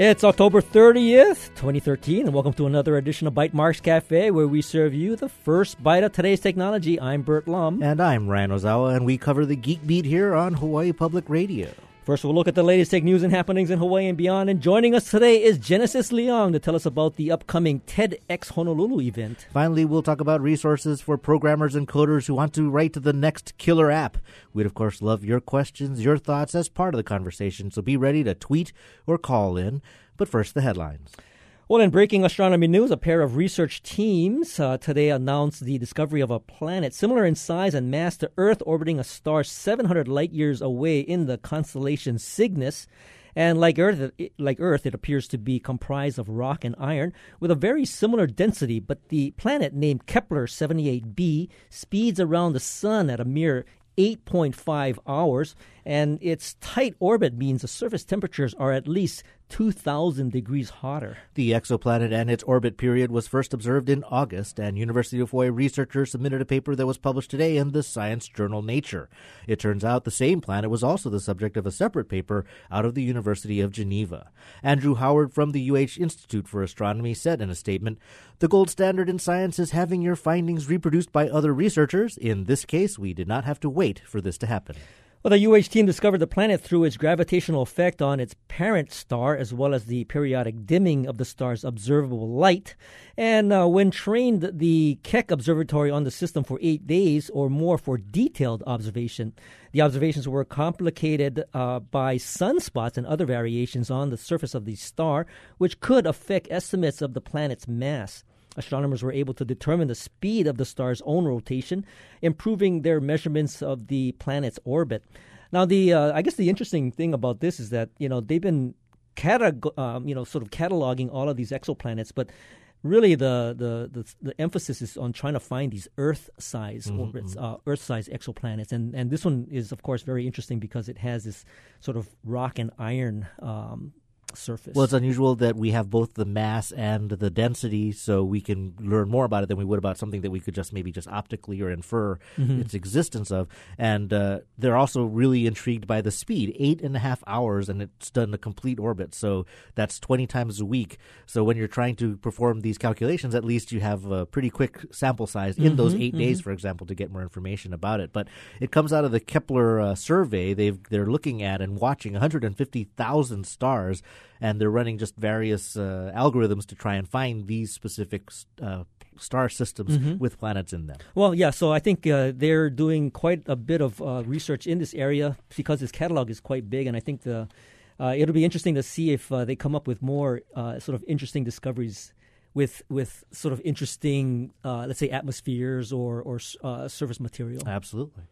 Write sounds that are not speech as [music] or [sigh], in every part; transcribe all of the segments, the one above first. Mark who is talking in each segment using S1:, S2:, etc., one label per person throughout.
S1: It's October 30th, 2013, and welcome to another edition of Bytemarks Cafe, where we serve you the first bite of today's technology. I'm Burt Lum.
S2: And I'm Ryan Ozawa, and we cover the Geek Beat here on Hawaii Public Radio.
S1: First, we'll look at the latest tech news and happenings in Hawaii and beyond. And joining us today is Genesis Leong to tell us about the upcoming TEDx Honolulu event.
S2: Finally, we'll talk about resources for programmers and coders who want to write the next killer app. We'd, of course, love your questions, your thoughts as part of the conversation, so be ready to tweet or call in. But first, the headlines.
S1: Well, in breaking astronomy news, a pair of research teams uh, today announced the discovery of a planet similar in size and mass to Earth orbiting a star 700 light years away in the constellation Cygnus. And like Earth, it, like Earth, it appears to be comprised of rock and iron with a very similar density. But the planet named Kepler 78b speeds around the Sun at a mere 8.5 hours, and its tight orbit means the surface temperatures are at least 2,000 degrees hotter.
S2: The exoplanet and its orbit period was first observed in August, and University of Hawaii researchers submitted a paper that was published today in the science journal Nature. It turns out the same planet was also the subject of a separate paper out of the University of Geneva. Andrew Howard from the UH Institute for Astronomy said in a statement The gold standard in science is having your findings reproduced by other researchers. In this case, we did not have to wait for this to happen.
S1: Well, the UH team discovered the planet through its gravitational effect on its parent star, as well as the periodic dimming of the star's observable light. And uh, when trained the Keck Observatory on the system for eight days or more for detailed observation, the observations were complicated uh, by sunspots and other variations on the surface of the star, which could affect estimates of the planet's mass. Astronomers were able to determine the speed of the star's own rotation, improving their measurements of the planet's orbit. Now, the uh, I guess the interesting thing about this is that you know they've been catalog, um, you know, sort of cataloging all of these exoplanets, but really the, the, the, the, emphasis is on trying to find these Earth-size mm-hmm. orbits, mm-hmm. uh, Earth-size exoplanets, and and this one is of course very interesting because it has this sort of rock and iron um, surface.
S2: Well, it's unusual that we have both the mass and the density, so we can learn more about it than we would about something that we could just maybe just optically or infer mm-hmm. its existence of. And uh, they're also really intrigued by the speed eight and a half hours, and it's done a complete orbit. So that's 20 times a week. So when you're trying to perform these calculations, at least you have a pretty quick sample size in mm-hmm, those 8 mm-hmm. days, for example, to get more information about it. But it comes out of the Kepler uh, survey. They've, they're looking at and watching 150,000 stars and they're running just various uh, algorithms to try and find these specific uh, star systems mm-hmm. with planets in them.
S1: Well, yeah, so I think uh, they're doing quite a bit of uh, research in this area because this catalog is quite big, and I think the uh, it'll be interesting to see if uh, they come up with more sort of interesting discoveries with with sort of interesting, let's say, atmospheres or or surface material.
S2: Absolutely.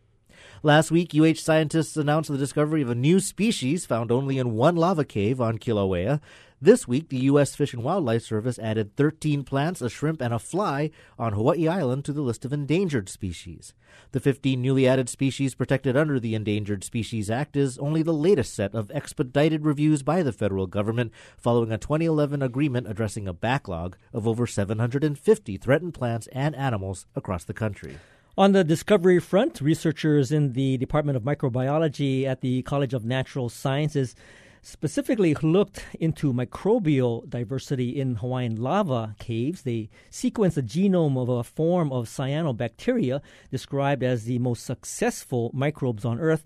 S2: Last week, UH scientists announced the discovery of a new species found only in one lava cave on Kilauea. This week, the U.S. Fish and Wildlife Service added 13 plants, a shrimp, and a fly on Hawaii Island to the list of endangered species. The 15 newly added species protected under the Endangered Species Act is only the latest set of expedited reviews by the federal government following a 2011 agreement addressing a backlog of over 750 threatened plants and animals across the country.
S1: On the discovery front, researchers in the Department of Microbiology at the College of Natural Sciences specifically looked into microbial diversity in Hawaiian lava caves. They sequenced the genome of a form of cyanobacteria described as the most successful microbes on Earth.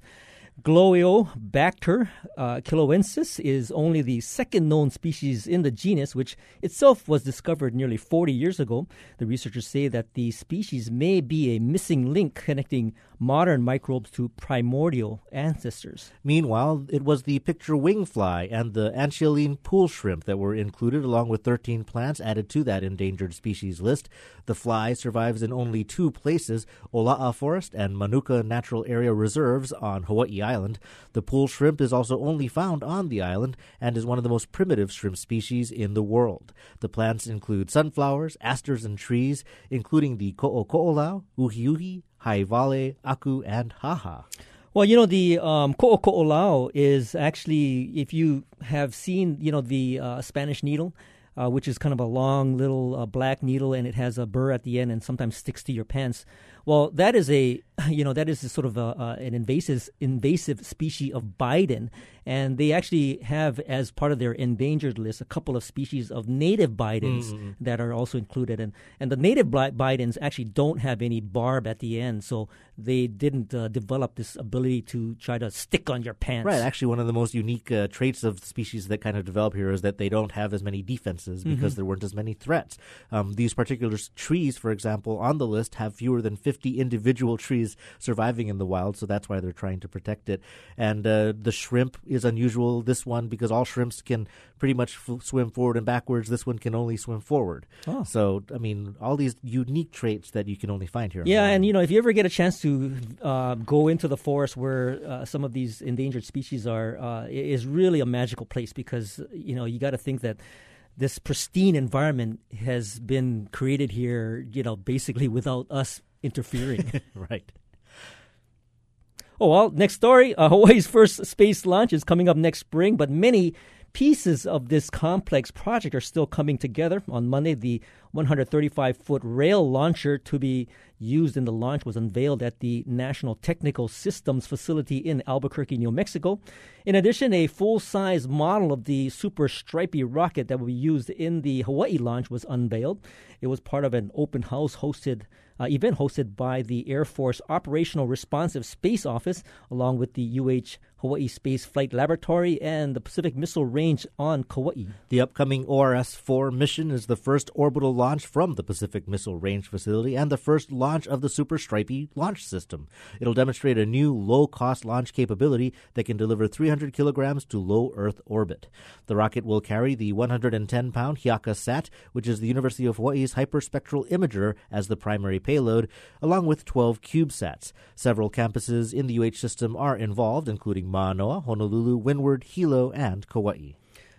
S1: Gloeobacter uh, kilaueensis is only the second known species in the genus, which itself was discovered nearly 40 years ago. The researchers say that the species may be a missing link connecting modern microbes to primordial ancestors.
S2: Meanwhile, it was the picture wing fly and the Anchialine pool shrimp that were included, along with 13 plants added to that endangered species list. The fly survives in only two places Ola'a Forest and Manuka Natural Area Reserves on Hawaii Island. The pool shrimp is also only found on the island and is one of the most primitive shrimp species in the world. The plants include sunflowers, asters, and trees, including the ko'oko'olau, uhiuhi, haivale, aku, and haha.
S1: Well, you know, the um, ko'oko'olau is actually, if you have seen, you know, the uh, Spanish needle, uh, which is kind of a long little uh, black needle, and it has a burr at the end, and sometimes sticks to your pants. Well, that is a [laughs] you know that is a sort of a, uh, an invasive invasive species of Biden, and they actually have as part of their endangered list a couple of species of native bidens mm-hmm. that are also included, and and the native bidens actually don't have any barb at the end, so they didn't uh, develop this ability to try to stick on your pants.
S2: Right. Actually, one of the most unique uh, traits of species that kind of develop here is that they don't have as many defenses because mm-hmm. there weren't as many threats. Um, these particular trees, for example, on the list have fewer than 50 individual trees surviving in the wild, so that's why they're trying to protect it. And uh, the shrimp is unusual, this one, because all shrimps can pretty much f- swim forward and backwards. This one can only swim forward. Oh. So, I mean, all these unique traits that you can only find here.
S1: Yeah, and you know, if you ever get a chance to uh, go into the forest where uh, some of these endangered species are, uh, is really a magical place because you know you got to think that this pristine environment has been created here, you know, basically without us interfering. [laughs]
S2: right.
S1: Oh, well, next story. Uh, Hawaii's first space launch is coming up next spring, but many pieces of this complex project are still coming together. On Monday, the 135 foot rail launcher to be used in the launch was unveiled at the National Technical Systems Facility in Albuquerque, New Mexico. In addition, a full size model of the Super Strypi rocket that will be used in the Hawaii launch was unveiled. It was part of an open house hosted uh, event hosted by the Air Force Operational Responsive Space Office, along with the UH Hawaii Space Flight Laboratory and the Pacific Missile Range on Kauai.
S2: The upcoming ORS 4 mission is the first orbital launch from the Pacific Missile Range facility and the first launch of the Super Strypi launch system. It'll demonstrate a new low cost launch capability that can deliver 300 kilograms to low Earth orbit. The rocket will carry the 110 pound Hiaka Sat, which is the University of Hawaii's hyperspectral imager, as the primary payload, along with 12 CubeSats. Several campuses in the UH system are involved, including Manoa, Honolulu, Windward, Hilo, and Kauai.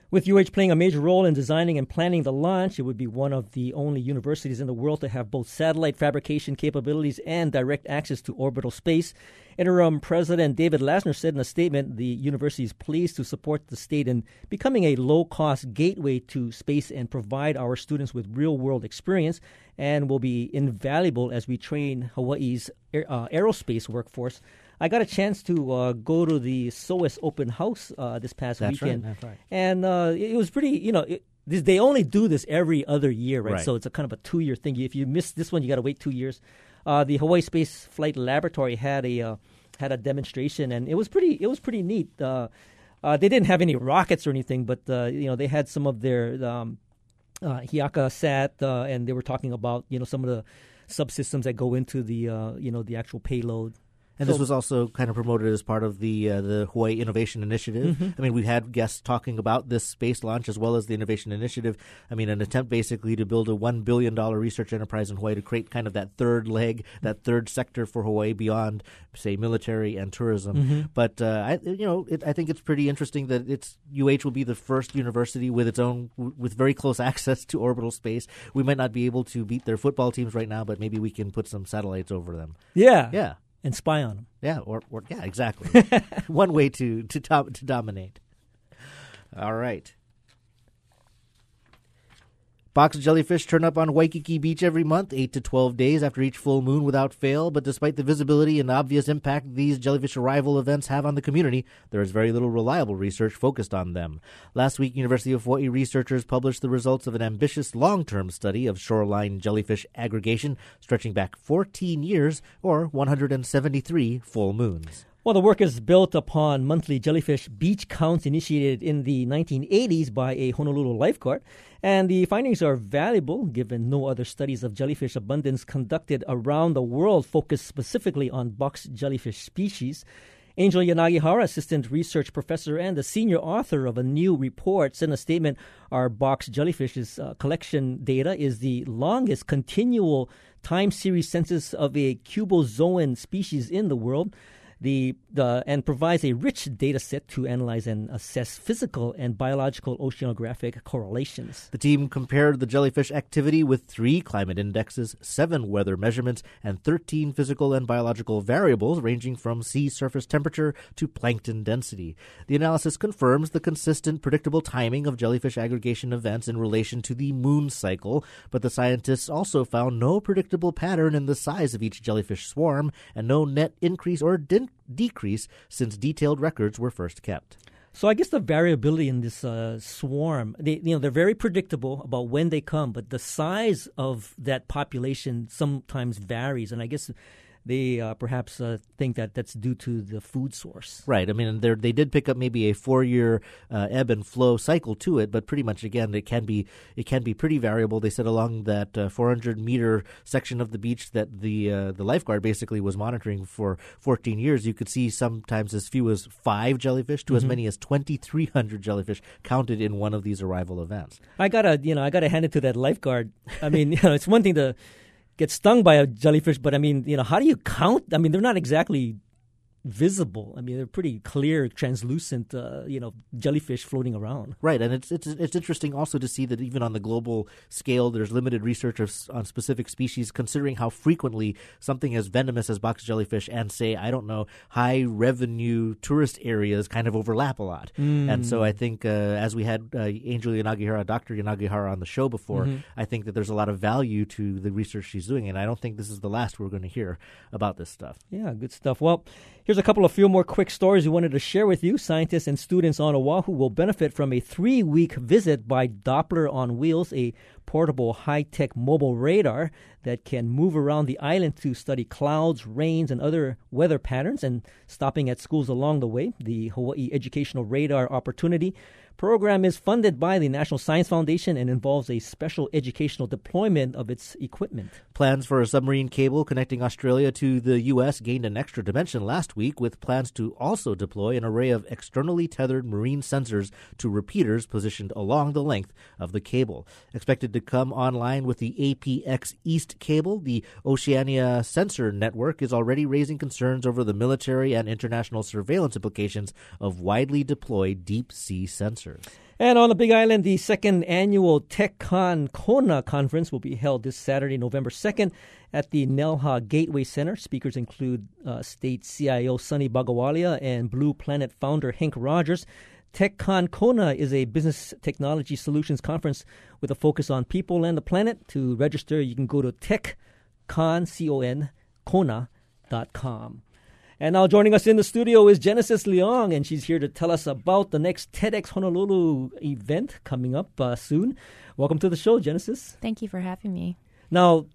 S1: With UH playing a major role in designing and planning the launch, it would be one of the only universities in the world to have both satellite fabrication capabilities and direct access to orbital space. Interim President David Lassner said in a statement the university is pleased to support the state in becoming a low cost gateway to space and provide our students with real world experience and will be invaluable as we train Hawaii's uh, aerospace workforce I got a chance to uh, go to the SOAS open house uh, this past
S2: that's
S1: weekend.
S2: Right, that's right.
S1: And uh, it was pretty, you know, it, this, they only do this every other year, right?
S2: right.
S1: So it's a kind of a two year thing. If you miss this one, you got to wait two years. Uh, the Hawaii Space Flight Laboratory had a uh, had a demonstration, and it was pretty it was pretty neat. Uh, they didn't have any rockets or anything, but you know they had some of their um, Hiaka sat, and they were talking about you know some of the subsystems that go into the you know the actual payload
S2: and so, this was also kind of promoted as part of the uh, the Hawaii Innovation Initiative. Mm-hmm. I mean, we had guests talking about this space launch as well as the Innovation Initiative. I mean, an attempt basically to build a one billion dollar research enterprise in Hawaii to create kind of that third leg, that third sector for Hawaii beyond, say, military and tourism. Mm-hmm. But uh, I, you know, it, I think it's pretty interesting that it's UH will be the first university with its own with very close [laughs] access to orbital space. We might not be able to beat their football teams right now, but maybe we can put some satellites over them.
S1: Yeah,
S2: yeah
S1: and spy on them.
S2: Yeah, or, or yeah, exactly. [laughs] One way to to to dominate. All right. Box jellyfish turn up on Waikiki Beach every month, 8 to 12 days after each full moon without fail, but despite the visibility and obvious impact these jellyfish arrival events have on the community, there is very little reliable research focused on them. Last week, University of Hawaii researchers published the results of an ambitious long-term study of shoreline jellyfish aggregation stretching back 14 years or 173 full moons.
S1: Well, the work is built upon monthly jellyfish beach counts initiated in the 1980s by a Honolulu lifeguard, and the findings are valuable given no other studies of jellyfish abundance conducted around the world focus specifically on box jellyfish species. Angel Yanagihara, assistant research professor and the senior author of a new report, sent a statement Our box jellyfish's uh, collection data is the longest continual time series census of a cubozoan species in the world. The, the and provides a rich data set to analyze and assess physical and biological oceanographic correlations.
S2: The team compared the jellyfish activity with three climate indexes, seven weather measurements, and 13 physical and biological variables ranging from sea surface temperature to plankton density. The analysis confirms the consistent, predictable timing of jellyfish aggregation events in relation to the moon cycle, but the scientists also found no predictable pattern in the size of each jellyfish swarm and no net increase or din- decrease since detailed records were first kept.
S1: So I guess the variability in this uh, swarm, they you know they're very predictable about when they come, but the size of that population sometimes varies, and I guess they uh, perhaps uh, think that that's due to the food source.
S2: Right. I mean, they did pick up maybe a four-year uh, ebb and flow cycle to it, but pretty much again, it can be it can be pretty variable. They said along that 400-meter uh, section of the beach that the uh, the lifeguard basically was monitoring for 14 years, you could see sometimes as few as five jellyfish to mm-hmm. as many as 2,300 jellyfish counted in one of these arrival events.
S1: I gotta, you know, I gotta hand it to that lifeguard. I mean, [laughs] you know, it's one thing to get stung by a jellyfish, but I mean, you know, how do you count? I mean, they're not exactly visible. I mean, they're pretty clear, translucent, uh, you know, jellyfish floating around.
S2: Right, and it's it's it's interesting also to see that even on the global scale, there's limited research on specific species, considering how frequently something as venomous as box jellyfish and say, I don't know, high revenue tourist areas kind of overlap a lot. Mm. And so I think uh, as we had uh, Angel Yanagihara, Dr. Yanagihara on the show before, mm-hmm. I think that there's a lot of value to the research she's doing, and I don't think this is the last we're going to hear about this stuff.
S1: Yeah, good stuff. Well. Here's a couple of few more quick stories we wanted to share with you. Scientists and students on Oahu will benefit from a three week visit by Doppler on Wheels, a portable high tech mobile radar that can move around the island to study clouds, rains, and other weather patterns, and stopping at schools along the way. The Hawaii Educational Radar Opportunity program is funded by the National Science Foundation and involves a special educational deployment of its equipment.
S2: Plans for a submarine cable connecting Australia to the U.S. gained an extra dimension last week, with plans to also deploy an array of externally tethered marine sensors to repeaters positioned along the length of the cable. Expected to come online with the APX East cable, the Oceania Sensor Network is already raising concerns over the military and international surveillance implications of widely deployed deep sea sensors.
S1: And on the Big Island, the second annual TechCon Kona conference will be held this Saturday, November 2nd at the Nelha Gateway Center. Speakers include uh, State CIO Sonny Bhagowalia and Blue Planet founder Henk Rogers. TechCon Kona is a business technology solutions conference with a focus on people and the planet. To register, you can go to techcon, kona.com. And now joining us in the studio is Genesis Leong, and she's here to tell us about the next TEDx Honolulu event coming up uh, soon. Welcome to the show, Genesis.
S3: Thank you for having me.
S1: Now,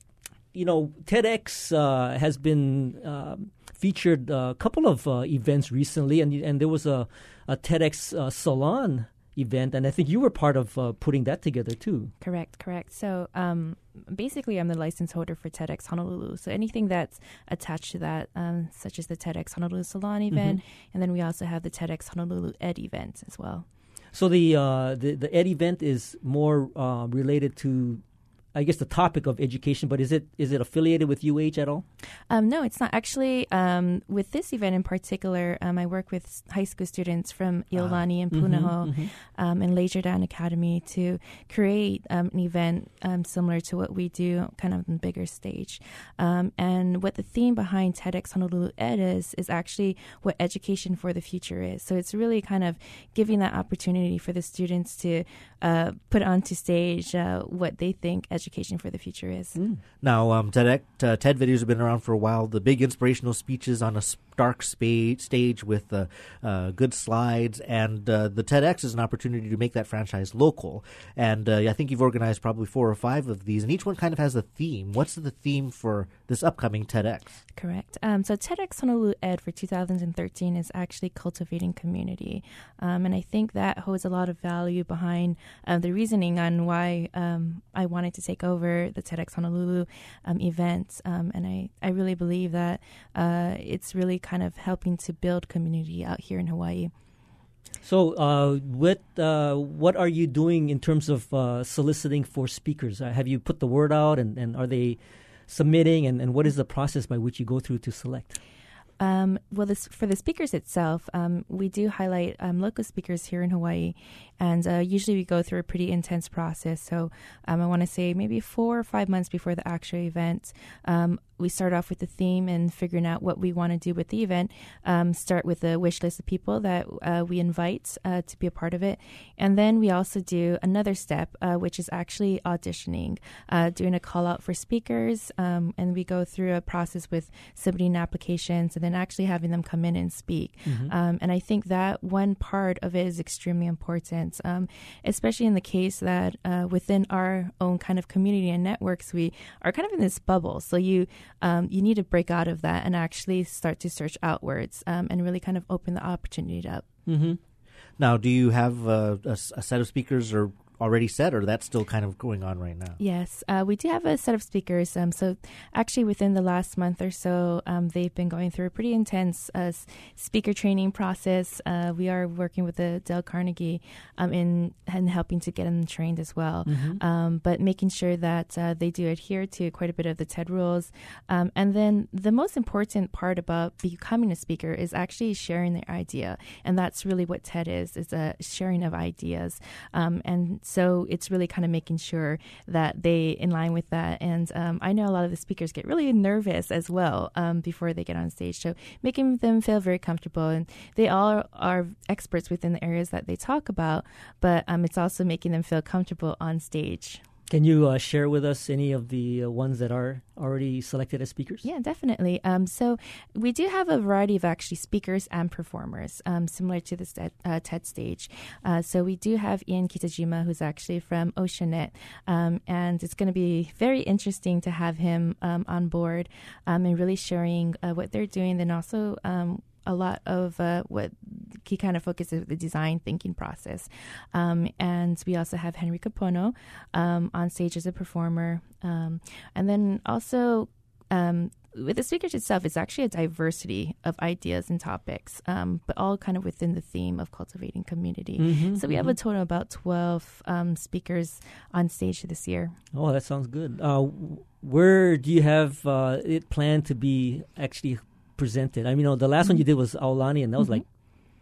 S1: you know, TEDx uh, has been uh, featured a couple of uh, events recently, and and there was a, a TEDx uh, salon event, and I think you were part of uh, putting that together too.
S3: Correct, correct. So um, basically, I'm the license holder for TEDx Honolulu. So anything that's attached to that, um, such as the TEDx Honolulu Salon mm-hmm. event, mm-hmm. and then we also have the TEDx Honolulu Ed event as well.
S1: So the uh, the, the Ed event is more uh, related to I guess the topic of education, but is it is it affiliated with UH at all?
S3: Um, no, it's not. Actually, um, with this event in particular, um, I work with high school students from Iolani ah. and mm-hmm, Punahou mm-hmm, mm-hmm. and Le Jardin Academy to create um, an event um, similar to what we do, kind of on the bigger stage. Um, and what the theme behind TEDx Honolulu Ed is is actually what education for the future is. So it's really kind of giving that opportunity for the students to uh, put onto stage uh, what they think education education for the future is. Mm.
S2: Now, um, TED, uh, TED videos have been around for a while. The big inspirational speeches on a dark stage with uh, uh, good slides, and uh, the TEDx is an opportunity to make that franchise local. And uh, I think you've organized probably four or five of these, and each one kind of has a theme. What's the theme for this upcoming TEDx?
S3: Correct. Um, so TEDx Honolulu Ed for 2013 is actually cultivating community, um, and I think that holds a lot of value behind uh, the reasoning on why um, I wanted to take over the TEDx Honolulu um, events. Um, and I, I really believe that uh, it's really kind of helping to build community out here in Hawaii.
S1: So, uh, what uh, what are you doing in terms of uh, soliciting for speakers? Uh, have you put the word out, and, and are they submitting? And, and what is the process by which you go through to select?
S3: Um, well, this, for the speakers itself, um, we do highlight um, local speakers here in Hawaii, and uh, usually we go through a pretty intense process. So um, I want to say maybe four or five months before the actual event, um, we start off with the theme and figuring out what we want to do with the event. Um, start with a wish list of people that uh, we invite uh, to be a part of it, and then we also do another step, uh, which is actually auditioning, uh, doing a call out for speakers, and we go through a process with submitting applications and then actually having them come in and speak. Mm-hmm. Um, and I think that one part of it is extremely important, um, especially in the case that uh, within our own kind of community and networks, we are kind of in this bubble. So you um, you need to break out of that and actually start to search outwards um, and really kind of open the opportunity up.
S2: Mm-hmm. Now, do you have uh, a, a, set of speakers or already set, or that's still kind of going on right now?
S3: Yes, uh, we do have a set of speakers. Um, so, actually, within the last month or so, um, they've been going through a pretty intense uh, speaker training process. Uh, we are working with the Dale Carnegie um, in and helping to get them trained as well, mm-hmm. Um, but making sure that uh, they do adhere to quite a bit of the TED rules. Um, and then the most important part about becoming a speaker is actually sharing their idea, and that's really what TED is: is a sharing of ideas. Um, and so it's really kind of making sure that they in line with that. And um, I know a lot of the speakers get really nervous as well um, before they get on stage. So making them feel very comfortable, and they all are experts within the areas that they talk about, but um, it's also making them feel comfortable on stage.
S1: Can you uh, share with us any of the uh, ones that are already selected as speakers?
S3: Yeah, definitely. Um, so we do have a variety of actually speakers and performers, um, similar to this TED, uh, TED stage. Uh, so we do have Ian Kitajima, who's actually from Oceanit, um, and it's going to be very interesting to have him um, on board um, and really sharing uh, what they're doing, then also um, a lot of uh, what he kind of focuses the design thinking process. Um, and we also have Henry Kapono um, on stage as a performer. Um, and then also, um, with the speakers itself, it's actually a diversity of ideas and topics, um, but all kind of within the theme of cultivating community. Mm-hmm, so we mm-hmm. have a mm-hmm. total of about 12 um, speakers on stage this year.
S1: Oh, that sounds good. Uh, where do you have uh, it planned to be actually presented. I mean, you know, the last mm-hmm. one you did was Aulani, and that was mm-hmm. like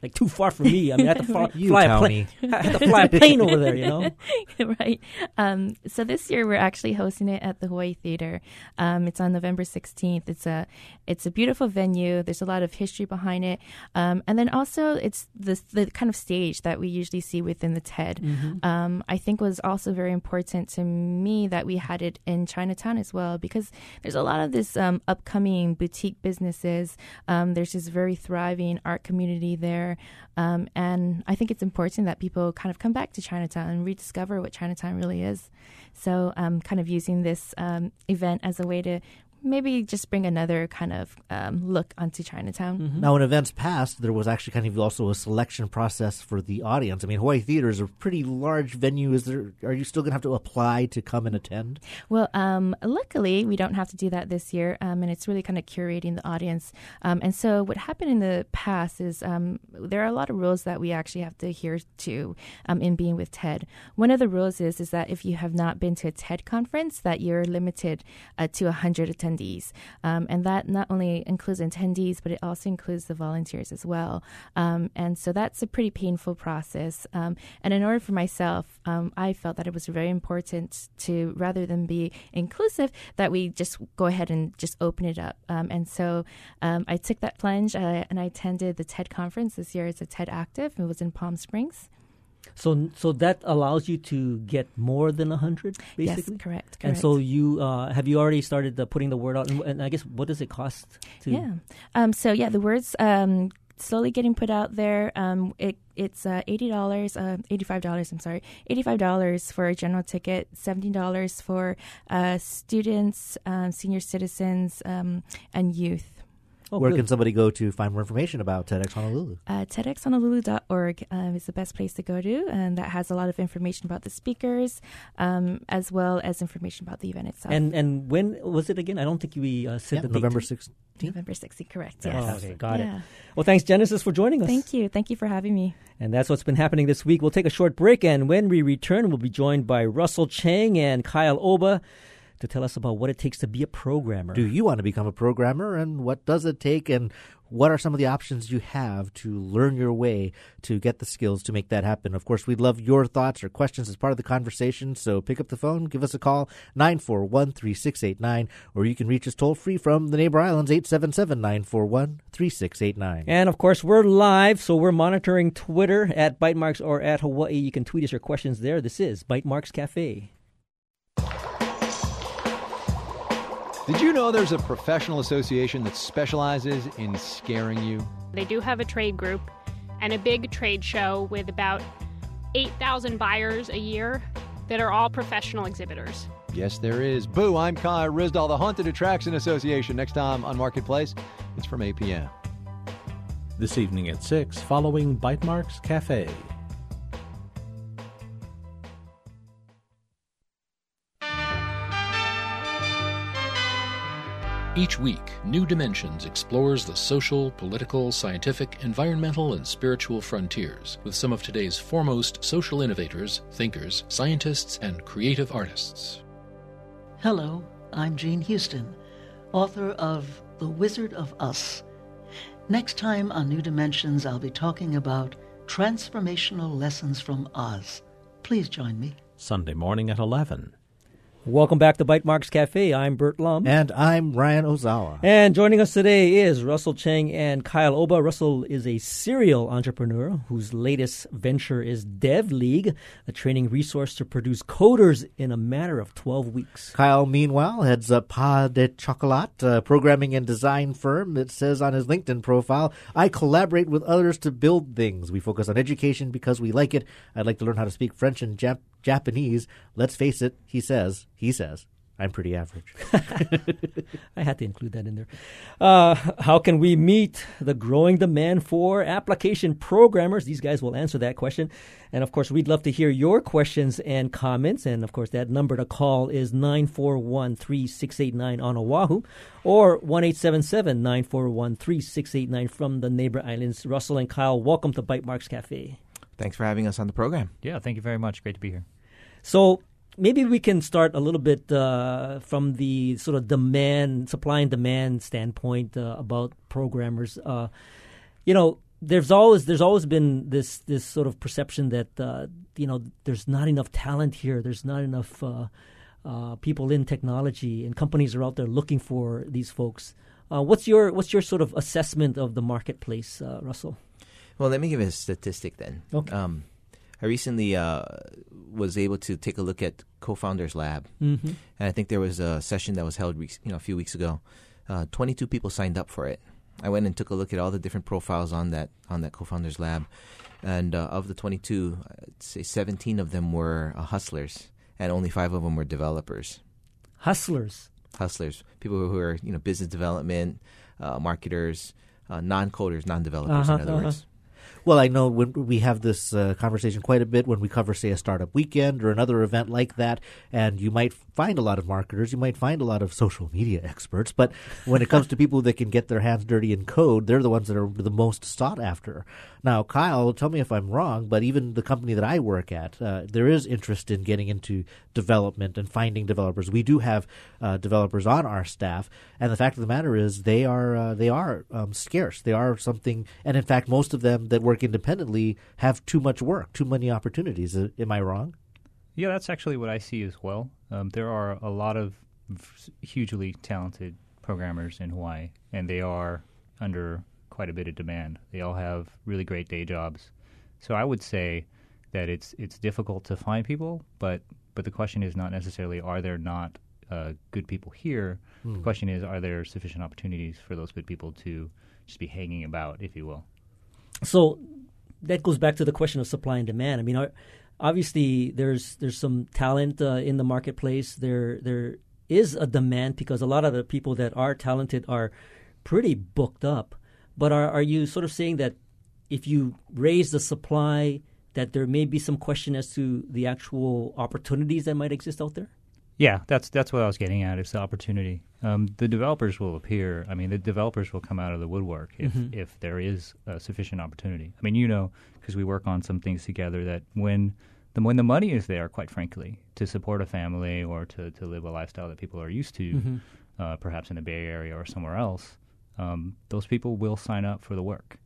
S1: like too far for me. I mean, I had to [laughs] fly,
S2: you,
S1: fly a plane. I had to fly a plane over there, you know. [laughs]
S3: right. Um, so this year we're actually hosting it at the Hawaii Theater. Um, it's on November sixteenth. It's a it's a beautiful venue. There's a lot of history behind it, um, and then also it's the the kind of stage that we usually see within the TED. Mm-hmm. Um, I think was also very important to me that we had it in Chinatown as well because there's a lot of this um, upcoming boutique businesses. Um, there's this very thriving art community there. Um, and I think it's important that people kind of come back to Chinatown and rediscover what Chinatown really is. So, um, kind of using this um, event as a way to maybe just bring another kind of um, look onto Chinatown.
S2: Mm-hmm. Now, in events past, there was actually kind of also a selection process for the audience. I mean, Hawaii Theater is a pretty large venue. Is there? Are you still going to have to apply to come and attend?
S3: Well, um, luckily, we don't have to do that this year, um, and it's really kind of curating the audience. Um, and so, what happened in the past is um, there are a lot of rules that we actually have to adhere to um, in being with TED. One of the rules is is that if you have not been to a TED conference, that you're limited uh, to 100 attendees attendees. Um, and that not only includes attendees, but it also includes the volunteers as well. Um, and so that's a pretty painful process. Um, and in order for myself, um, I felt that it was very important to, rather than be inclusive, that we just go ahead and just open it up. Um, and so I took that plunge uh, and I attended the TED conference this year. It's a TED Active. It was in Palm Springs.
S1: So, so that allows you to get more than a hundred, basically.
S3: Yes, correct, correct.
S1: And so you uh, have you already started uh, putting the word out, and, and, I guess what does it cost? To
S3: yeah. Um, so yeah, the words um, slowly getting put out there. Um, it it's uh, eighty dollars, uh, eighty five dollars. I'm sorry, eighty five dollars for a general ticket, seventy dollars for uh, students, um, senior citizens, um, and youth.
S2: Oh, Where good. can somebody go to find more information about TEDx Honolulu?
S3: Uh, TEDxHonolulu.org uh, is the best place to go to, and that has a lot of information about the speakers, um, as well as information about the event itself.
S1: And and when was it again? I don't think we uh, said
S2: yeah,
S1: the
S2: November sixth.
S3: November 16th, correct.
S1: Yes.
S3: Oh,
S1: okay, got yeah. it. Well, thanks, Genesis, for joining us.
S3: Thank you. Thank you for having me.
S1: And that's what's been happening this week. We'll take a short break, and when we return, we'll be joined by Russell Chang and Kyle Oba to tell us about what it takes to be a programmer.
S2: Do you want to become a programmer, and what does it take, and what are some of the options you have to learn your way to get the skills to make that happen? Of course, we'd love your thoughts or questions as part of the conversation. So pick up the phone, give us a call, 941 3689, or you can reach us toll free from the neighbor islands, 877 941 3689.
S1: And of course, we're live, so we're monitoring Twitter at Bytemarks or at Hawaii. You can tweet us your questions there. This is Bytemarks Cafe.
S4: Did you know there's a professional association that specializes in scaring you?
S5: They do have a trade group and a big trade show with about 8,000 buyers a year that are all professional exhibitors.
S4: Yes, there is. Boo, I'm Kai Ryssdal, the Haunted Attraction Association. Next time on Marketplace, it's from 8 p.m.
S6: This evening at 6, following Bytemarks Cafe.
S7: Each week, New Dimensions explores the social, political, scientific, environmental, and spiritual frontiers with some of today's foremost social innovators, thinkers, scientists, and creative artists.
S8: Hello, I'm Jean Houston, author of The Wizard of Us. Next time on New Dimensions, I'll be talking about transformational lessons from Oz. Please join me.
S6: Sunday morning at 11.
S1: Welcome back to Bytemarks Cafe. I'm Burt Lum.
S2: And I'm Ryan Ozawa.
S1: And joining us today is Russell Cheng and Kyle Oba. Russell is a serial entrepreneur whose latest venture is Dev League, a training resource to produce coders in a matter of 12 weeks.
S2: Kyle, meanwhile, heads up Pas de Chocolat, a programming and design firm. It says on his LinkedIn profile, I collaborate with others to build things. We focus on education because we like it. I'd like to learn how to speak French and Jap- Japanese. Let's face it, he says, he says, I'm pretty average. [laughs]
S1: I had to include that in there. Uh, how can we meet the growing demand for application programmers? These guys will answer that question. And of course, we'd love to hear your questions and comments. And of course, that number to call is 941 3689 on Oahu or 1 941 3689 from the neighbor islands. Russell and Kyle, welcome to Bytemarks Cafe.
S9: Thanks for having us on the program.
S10: Yeah, thank you very much. Great to be here.
S1: So, maybe we can start a little bit uh, from the sort of demand, supply and demand standpoint uh, about programmers. Uh, you know, there's always there's always been this this sort of perception that uh, you know there's not enough talent here. There's not enough uh, uh, people in technology, and companies are out there looking for these folks. what's your what's your sort of assessment of the marketplace, Russell?
S9: Well, let me give you a statistic then.
S1: Okay.
S9: Um, I recently uh, was able to take a look at Co-Founders Lab,
S1: mm-hmm.
S9: and I think there was a session that was held, you know, a few weeks ago. Uh, Twenty-two people signed up for it. I went and took a look at all the different profiles on that on that Co-Founders Lab, and uh, of the twenty-two, I'd say seventeen of them were uh, hustlers, and only five of them were developers.
S1: Hustlers.
S9: Hustlers, people who are you know business development, uh, marketers, uh, non-coders, non-developers.
S1: Uh-huh,
S9: in other
S1: uh-huh.
S9: words.
S2: Well, I know when we have this uh, conversation quite a bit when we cover, say, a startup weekend or another event like that, and you might find a lot of marketers, you might find a lot of social media experts, but when it comes to people that can get their hands dirty in code, they're the ones that are the most sought after. Now, Kyle, tell me if I'm wrong, but even the company that I work at, uh, there is interest in getting into development and finding developers. We do have uh, developers on our staff, and the fact of the matter is they are uh, they are um, scarce. They are something, and in fact, most of them that work independently have too much work, too many opportunities. Uh, am I wrong?
S10: Yeah, that's actually what I see as well. Um, there are a lot of hugely talented programmers in Hawaii, and they are under quite a bit of demand. They all have really great day jobs. So I would say that it's it's difficult to find people, but but the question is not necessarily are there not uh, good people here.
S2: Hmm.
S10: The question is are there sufficient opportunities for those good people to just be hanging about, if you will.
S1: So that goes back to the question of supply and demand. I mean, obviously there's there's some talent uh, in the marketplace. There there is a demand because a lot of the people that are talented are pretty booked up. But are are you sort of saying that if you raise the supply, that there may be some question as to the actual opportunities that might exist out there?
S10: Yeah, that's that's what I was getting at. Is the opportunity. Um, the developers will appear. I mean, the developers will come out of the woodwork if
S1: Mhm.
S10: if there is uh, sufficient opportunity. I mean, you know, because we work on some things together that when the when the money is there, quite frankly, to support a family or to, to live a lifestyle that people are used to,
S1: Mhm.
S10: uh, perhaps in the Bay Area or somewhere else, um, those people will sign up for the work,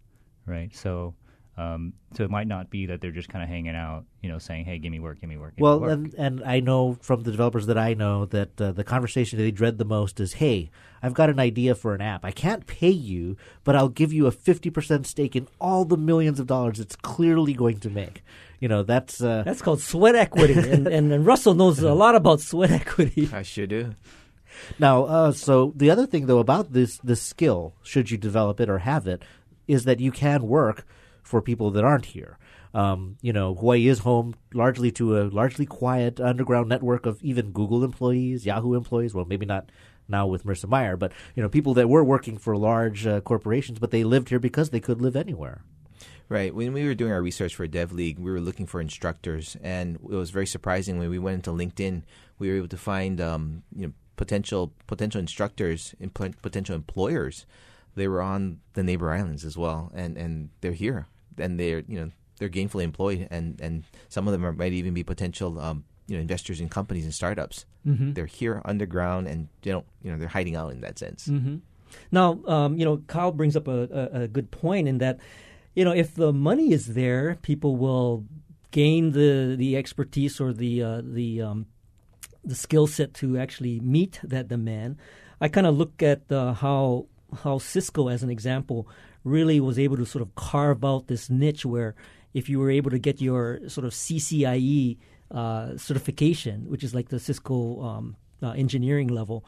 S10: right? So, um, so it might not be that they're just kind of hanging out, you know, saying, "Hey, give me work, give me work." Give
S2: Well,
S10: me work.
S2: and, and I know from the developers that I know that uh, the conversation they dread the most is, "Hey, I've got an idea for an app. I can't pay you, but I'll give you a fifty percent stake in all the millions of dollars it's clearly going to make." You know, that's uh,
S1: That's called sweat equity, and, and, and Russell knows a lot about sweat equity.
S9: I sure do.
S2: Now, uh, so the other thing though about this this skill, should you develop it or have it, is that you can work for people that aren't here. Um, you know, Hawaii is home largely to a largely quiet underground network of even Google employees, Yahoo employees. Well, maybe not now with Marissa Mayer, but you know, people that were working for large uh, corporations, but they lived here because they could live anywhere.
S9: Right. When we were doing our research for Dev League, we were looking for instructors, and it was very surprising when we went into LinkedIn. We were able to find um, you know potential potential instructors potential employers. They were on the neighbor islands as well, and, and they're here, and they're you know they're gainfully employed, and, and some of them are, might even be potential um, you know investors in companies and startups.
S1: Mhm.
S9: They're here underground, and they don't you know they're hiding out in that sense.
S1: hmm Now, um, you know, Kyle brings up a, a, a good point in that, you know, if the money is there, people will gain the the expertise or the uh, the um, the skill set to actually meet that demand. I kind of look at uh, how how Cisco, as an example, really was able to sort of carve out this niche where if you were able to get your sort of CCIE uh, certification, which is like the Cisco um, uh, engineering level,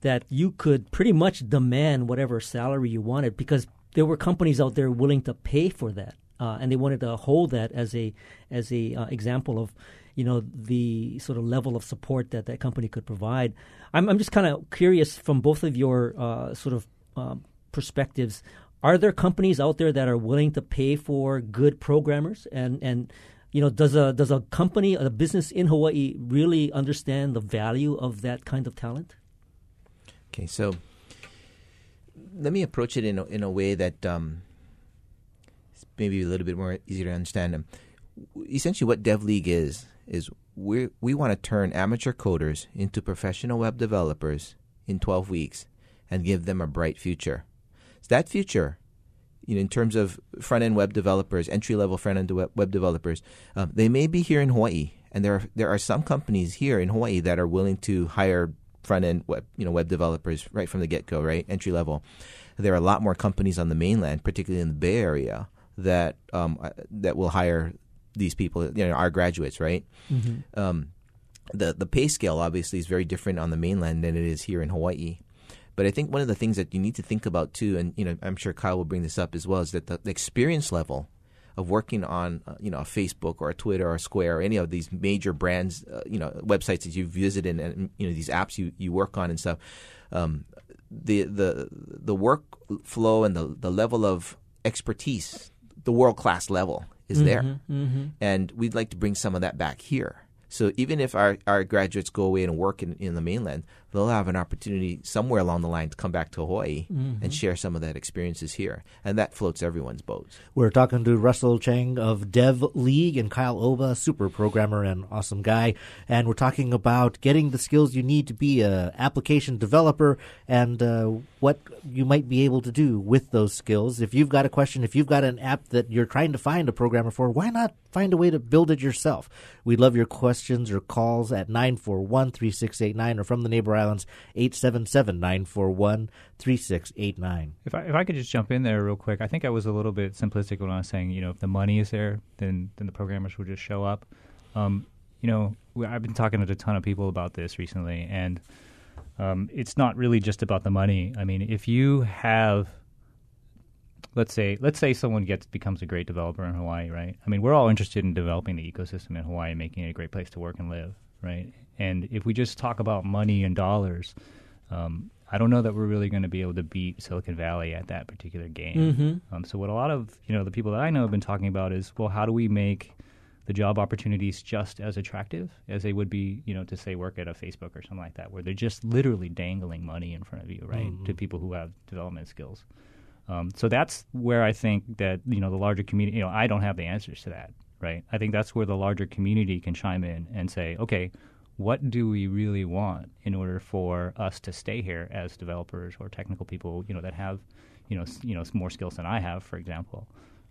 S1: that you could pretty much demand whatever salary you wanted because there were companies out there willing to pay for that, uh, and they wanted to hold that as a as a uh, example of you know the sort of level of support that that company could provide. I'm I'm just kind of curious from both of your uh, sort of um, perspectives. Are there companies out there that are willing to pay for good programmers and and you know does a does a company a business in Hawaii really understand the value of that kind of talent?
S9: Okay, so let me approach it in a, in a way that um, maybe a little bit more easier to understand. Um, essentially, what Dev League is is we we want to turn amateur coders into professional web developers in 12 weeks and give them a bright future. So that future, you know, in terms of front end web developers, entry level front end web, developers, um, they may be here in Hawaii, and there are, there are some companies here in Hawaii that are willing to hire front end web you know web developers right from the get go, right entry level. There are a lot more companies on the mainland, particularly in the Bay Area, that um, uh, that will hire these people, you know, our graduates, right?
S1: Mhm.
S9: Um, the the pay scale obviously is very different on the mainland than it is here in Hawaii. But I think one of the things that you need to think about too, and you know, I'm sure Kyle will bring this up as well, is that the, the experience level of working on uh, you know a Facebook or a Twitter or a Square or any of these major brands, uh, you know, websites that you've visited and you know these apps you, you work on and stuff. Um, the the the workflow and the the level of expertise, the world class level is there,
S1: Mhm, mhm.
S9: and we'd like to bring some of that back here. So even if our, our graduates go away and work in, in the mainland, they'll have an opportunity somewhere along the line to come back to Hawaii
S2: Mhm.
S9: and share some of that experiences here, and that floats everyone's boats.
S2: We're talking to Russell Chang of Dev League and Kyle Oba, super programmer and awesome guy. And we're talking about getting the skills you need to be a application developer and uh, what you might be able to do with those skills. If you've got a question, if you've got an app that you're trying to find a programmer for, why not find a way to build it yourself? We love your questions or calls at 941 3689 or from the neighbor islands 877 941 3689.
S10: If I, if I could just jump in there real quick, I think I was a little bit simplistic when I was saying, you know, if the money is there, then then the programmers will just show up. Um, you know, we, I've been talking to a ton of people about this recently, and um, it's not really just about the money. I mean, if you have, let's say, let's say someone gets becomes a great developer in Hawaii, right? I mean, we're all interested in developing the ecosystem in Hawaii, making it a great place to work and live, right? And if we just talk about money and dollars, um, I don't know that we're really going to be able to beat Silicon Valley at that particular game.
S1: Mhm.
S10: Um, so what a lot of you know the people that I know have been talking about is well, how do we make the job opportunities just as attractive as they would be, you know, to say work at a Facebook or something like that, where they're just literally dangling money in front of you, right,
S1: Mhm.
S10: to people who have development skills. Um, so that's where I think that you know the larger community. You know, I don't have the answers to that, right? I think that's where the larger community can chime in and say, okay, what do we really want in order for us to stay here as developers or technical people, you know, that have, you know, s- you know, more skills than I have, for example.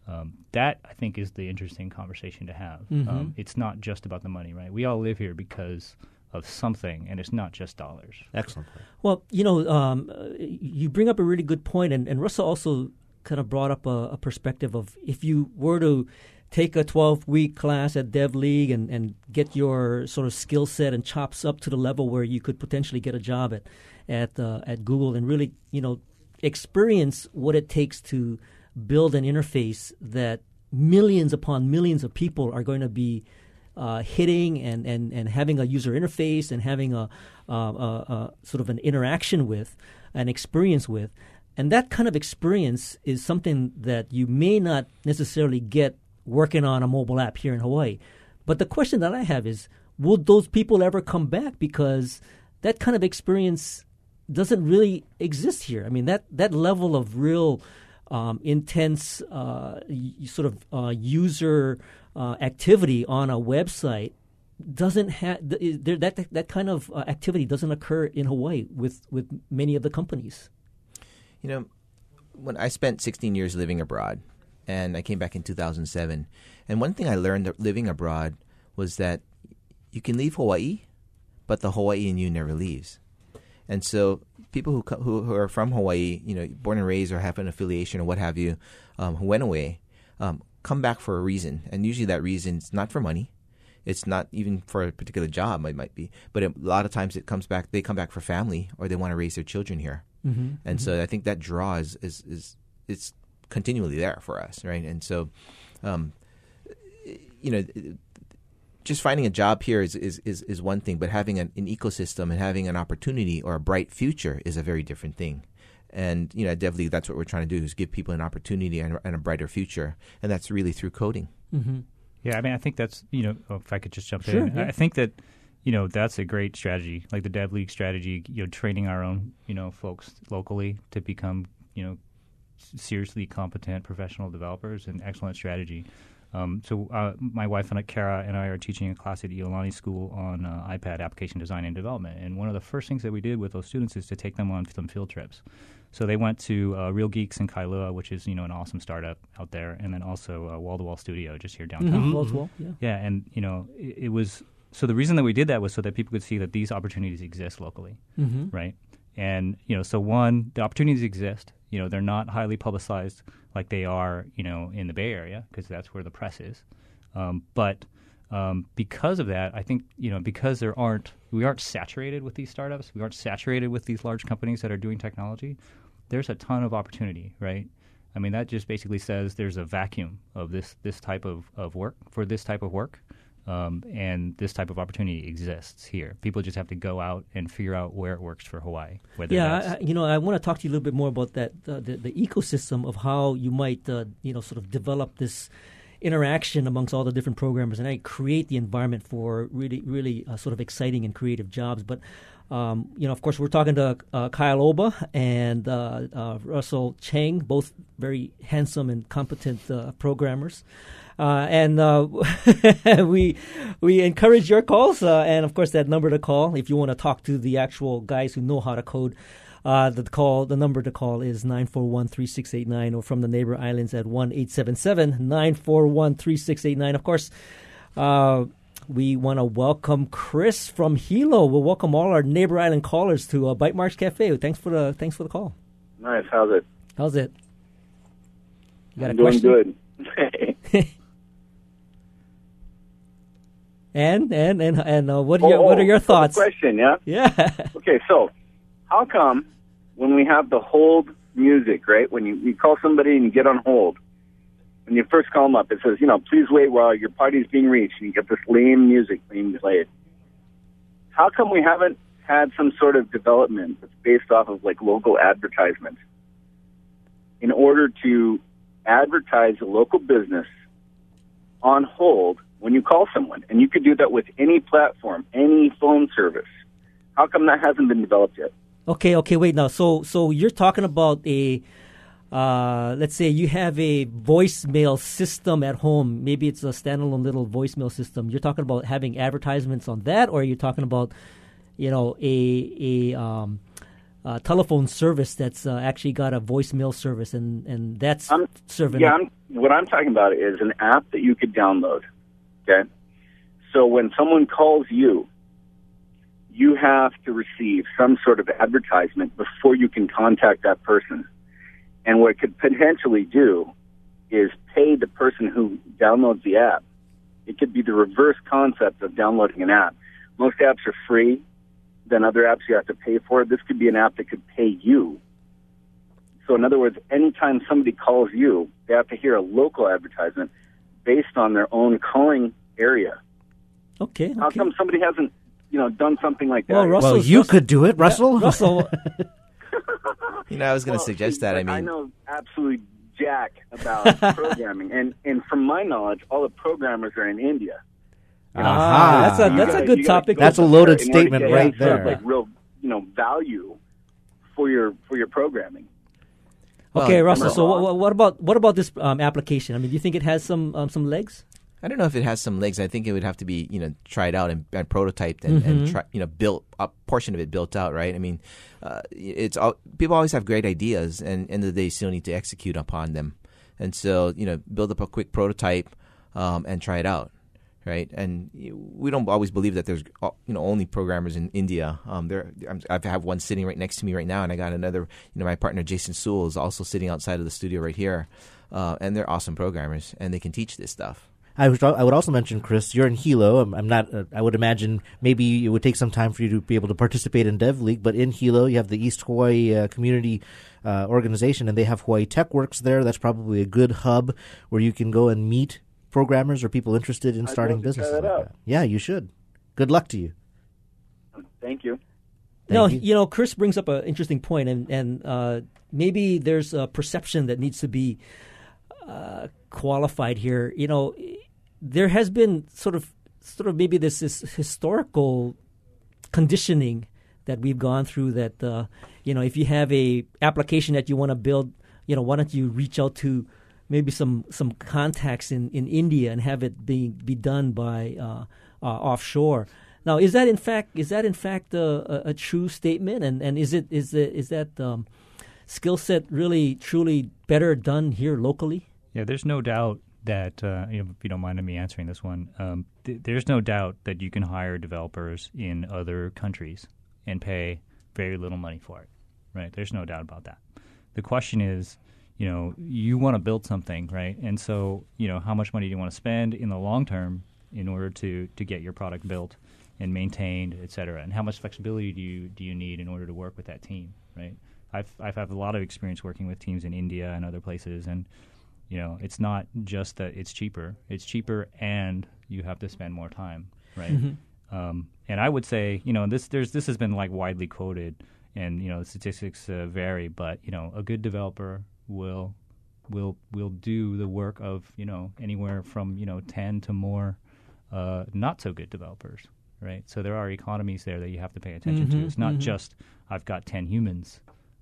S10: Um, that I think is the interesting conversation to have.
S1: Mhm.
S10: Um, it's not just about the money, right? We all live here because of something, and it's not just dollars.
S2: Excellent.
S1: Well, you know, um, uh, you bring up a really good point, and, and Russell also kind of brought up a, a perspective of if you were to take a 12 week class at Dev League and, and get your sort of skill set and chops up to the level where you could potentially get a job at at uh, at Google and really, you know, experience what it takes to build an interface that millions upon millions of people are going to be uh, hitting and, and, and having a user interface and having a, uh, a, a sort of an interaction with, an experience with. And that kind of experience is something that you may not necessarily get working on a mobile app here in Hawaii. But the question that I have is will those people ever come back? Because that kind of experience doesn't really exist here. I mean, that, that level of real um, intense uh, y- sort of uh, user uh, activity on a website doesn't have th- there, that that kind of uh, activity doesn't occur in Hawaii with with many of the companies.
S9: You know, when I spent 16 years living abroad, and I came back in 2007, and one thing I learned living abroad was that you can leave Hawaii, but the Hawaii in you never leaves. And so, people who, who who are from Hawaii, you know, born and raised or have an affiliation or what have you, um, who went away, um, come back for a reason, and usually that reason is not for money. It's not even for a particular job. It might be, but it, a lot of times it comes back. They come back for family, or they want to raise their children here.
S1: Mhm,
S9: And
S1: mhm.
S9: so I think that draw is is is it's continually there for us, right? And so, um, you know, just finding a job here is is, is, is one thing, but having an, an ecosystem and having an opportunity or a bright future is a very different thing. And you know, at DevLeague, that's what we're trying to do is give people an opportunity and, and a brighter future, and that's really through coding.
S1: Mm-hmm.
S10: Yeah, I mean, I think that's you know, oh, if I could just jump
S9: Sure,
S10: in,
S9: yeah.
S10: I think that you know that's a great strategy, like the Dev League strategy. You know, training our own you know folks locally to become you know seriously competent professional developers, and excellent strategy. Um, so uh, my wife and I, Kara and I are teaching a class at Iolani School on uh, iPad application design and development. And one of the first things that we did with those students is to take them on some field trips. So they went to uh, Real Geeks in Kailua, which is you know an awesome startup out there, and then also Wall to Wall Studio just here downtown.
S1: Mhm, Wall to Wall, yeah.
S10: Yeah, and you know it, it was so the reason that we did that was so that people could see that these opportunities exist locally,
S1: Mhm.
S10: right? And you know, so one, the opportunities exist. You know, they're not highly publicized like they are, you know, in the Bay Area because that's where the press is. Um, but um, because of that, I think you know because there aren't we aren't saturated with these startups, we aren't saturated with these large companies that are doing technology. There's a ton of opportunity, right? I mean, that just basically says there's a vacuum of this this type of, of work for this type of work, um, and this type of opportunity exists here. People just have to go out and figure out where it works for Hawaii. Whether
S1: yeah, I- you know, I want to talk to you a little bit more about that uh, the the ecosystem of how you might uh, you know sort of develop this interaction amongst all the different programmers and I create the environment for really really uh, sort of exciting and creative jobs. But um, you know, of course, we're talking to uh, Kyle Oba and uh, uh, Russell Chang, both very handsome and competent uh, programmers. Uh, and uh, [laughs] we we encourage your calls, and of course that number to call if you want to talk to the actual guys who know how to code. The call, the number to call is 941-3689 or from the neighbor islands at 1-877-941-3689. Of course, we want to welcome Chris from Hilo. We'll welcome all our neighbor island callers to uh, Bytemarks Cafe. Thanks for the thanks for the call.
S11: Nice. How's it?
S1: How's it? You got
S11: I'm
S1: a
S11: doing
S1: question?
S11: good. [laughs]
S1: And and and and uh, what are your
S11: Oh,
S1: what are your thoughts?
S11: question, yeah.
S1: Yeah. [laughs]
S11: Okay, so how come when we have the hold music, right? When you, you call somebody and you get on hold, when you first call them up, it says, you know, please wait while your party's being reached, and you get this lame music being played. How come we haven't had some sort of development that's based off of like local advertisements in order to advertise a local business on hold when you call someone? And you could do that with any platform, any phone service. How come that hasn't been developed yet?
S1: Okay, okay, wait now. So so you're talking about a uh, let's say you have a voicemail system at home. Maybe it's a standalone little voicemail system. You're talking about having advertisements on that, or are you're talking about, you know, a a um, uh, telephone service that's uh, actually got a voicemail service, and and that's
S11: I'm,
S1: serving.
S11: Yeah, I'm, what I'm talking about is an app that you could download. Okay, so when someone calls you, you have to receive some sort of advertisement before you can contact that person. And what it could potentially do is pay the person who downloads the app. It could be the reverse concept of downloading an app. Most apps are free, then other apps you have to pay for. This could be an app that could pay you. So, in other words, anytime somebody calls you, they have to hear a local advertisement based on their own calling area.
S1: Okay.
S11: How come somebody hasn't, you know, done something like that?
S1: Well, Russell,
S2: well, you could do it, Russell.
S1: Yeah, Russell. [laughs] [laughs]
S9: You know, I was going to
S11: Well,
S9: suggest that. I
S11: mean, I know absolutely jack about [laughs] programming, and and from my knowledge, all the programmers are in India.
S1: Ah, that's a
S11: You
S1: that's
S11: gotta-
S1: a good topic.
S11: go
S2: That's a loaded
S11: in order to
S2: statement
S11: get
S2: right
S11: sort of,
S2: there.
S11: Like real, you know, value for your for your programming.
S1: Okay,
S9: Well,
S1: Russell. So what, what about what about this um, application? I mean, do you think it has some um, some legs?
S9: I don't know if it has some legs. I think it would have to be, you know, tried out and, and prototyped and, and try, you know, built a portion of it built out, right? I mean, uh, it's all people always have great ideas, and end of the day, you still need to execute upon them. And so, you know, build up a quick prototype um, and try it out, right? And we don't always believe that there's, uh, you know, only programmers in India. Um, there, I have one sitting right next to me right now, and I got another. You know, my partner Jason Sewell is also sitting outside of the studio right here, uh, and they're awesome programmers, and they can teach this stuff.
S2: I would, I would also mention, Chris, you're in Hilo. I'm, I'm not. Uh, I would imagine maybe it would take some time for you to be able to participate in Dev League, but in Hilo, you have the East Hawaii uh, Community uh, Organization, and they have Hawaii Tech Works there. That's probably a good hub where you can go and meet programmers or people interested in
S11: I'd
S2: starting
S11: love to try
S2: businesses
S11: that
S2: like
S11: out.
S2: that. Yeah, you should. Good luck to you.
S11: Thank you.
S1: no,
S2: Thank
S1: you. know, Chris brings up an interesting point, and and uh, maybe there's a perception that needs to be uh, qualified here. You know, there has been sort of sort of maybe this, this historical conditioning that we've gone through that uh, you know if you have a application that you want to build you know why don't you reach out to maybe some some contacts in, in India and have it be be done by uh, uh, offshore? Now is that in fact is that in fact a, a, a true statement? And, and is it is it is that um, skill set really truly better done here locally?
S10: Yeah, there's no doubt that uh, you if you don't mind me answering this one, um, th- there's no doubt that you can hire developers in other countries and pay very little money for it. Right? There's no doubt about that. The question is, you know, you want to build something, right? And so, you know, how much money do you want to spend in the long term in order to to get your product built and maintained, et cetera? And how much flexibility do you do you need in order to work with that team, right? I've I've had a lot of experience working with teams in India and other places, and you know, it's not just that it's cheaper; it's cheaper, and you have to spend more time, right? Um, and I would say, you know, this there's this has been like widely quoted, and you know, the statistics uh, vary, but you know, a good developer will will will do the work of you know anywhere from you know ten to more uh, not so good developers, right? So there are economies there that you have to pay attention to. It's not just I've got ten humans.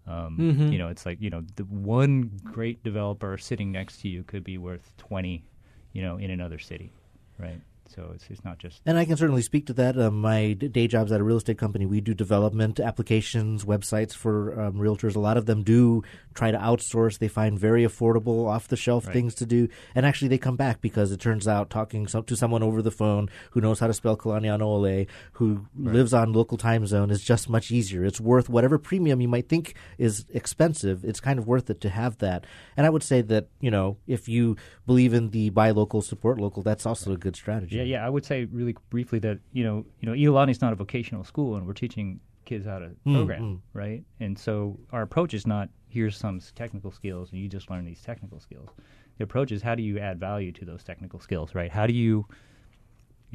S10: Um, You know, it's like you know the one great developer sitting next to you could be worth twenty, you know, in another city, right? So it's it's not just
S2: And I can certainly speak to that. Um, my day job's at a real estate company. We do development applications, websites for um, realtors. A lot of them do try to outsource. They find very affordable, off the shelf
S10: Right.
S2: things to do. And actually, they come back because it turns out talking so- to someone over the phone who knows how to spell Kalanianaole, who lives on local time zone, is just much easier. It's worth whatever premium you might think is expensive. It's kind of worth it to have that. And I would say that, you know, if you believe in the buy local, support local, that's also a good strategy.
S10: Yeah, yeah. I would say really briefly that you know, you know, Iolani's not a vocational school, and we're teaching kids how to hmm, program, hmm. right? And so our approach is not here's some technical skills, and you just learn these technical skills. The approach is how do you add value to those technical skills, right? How do you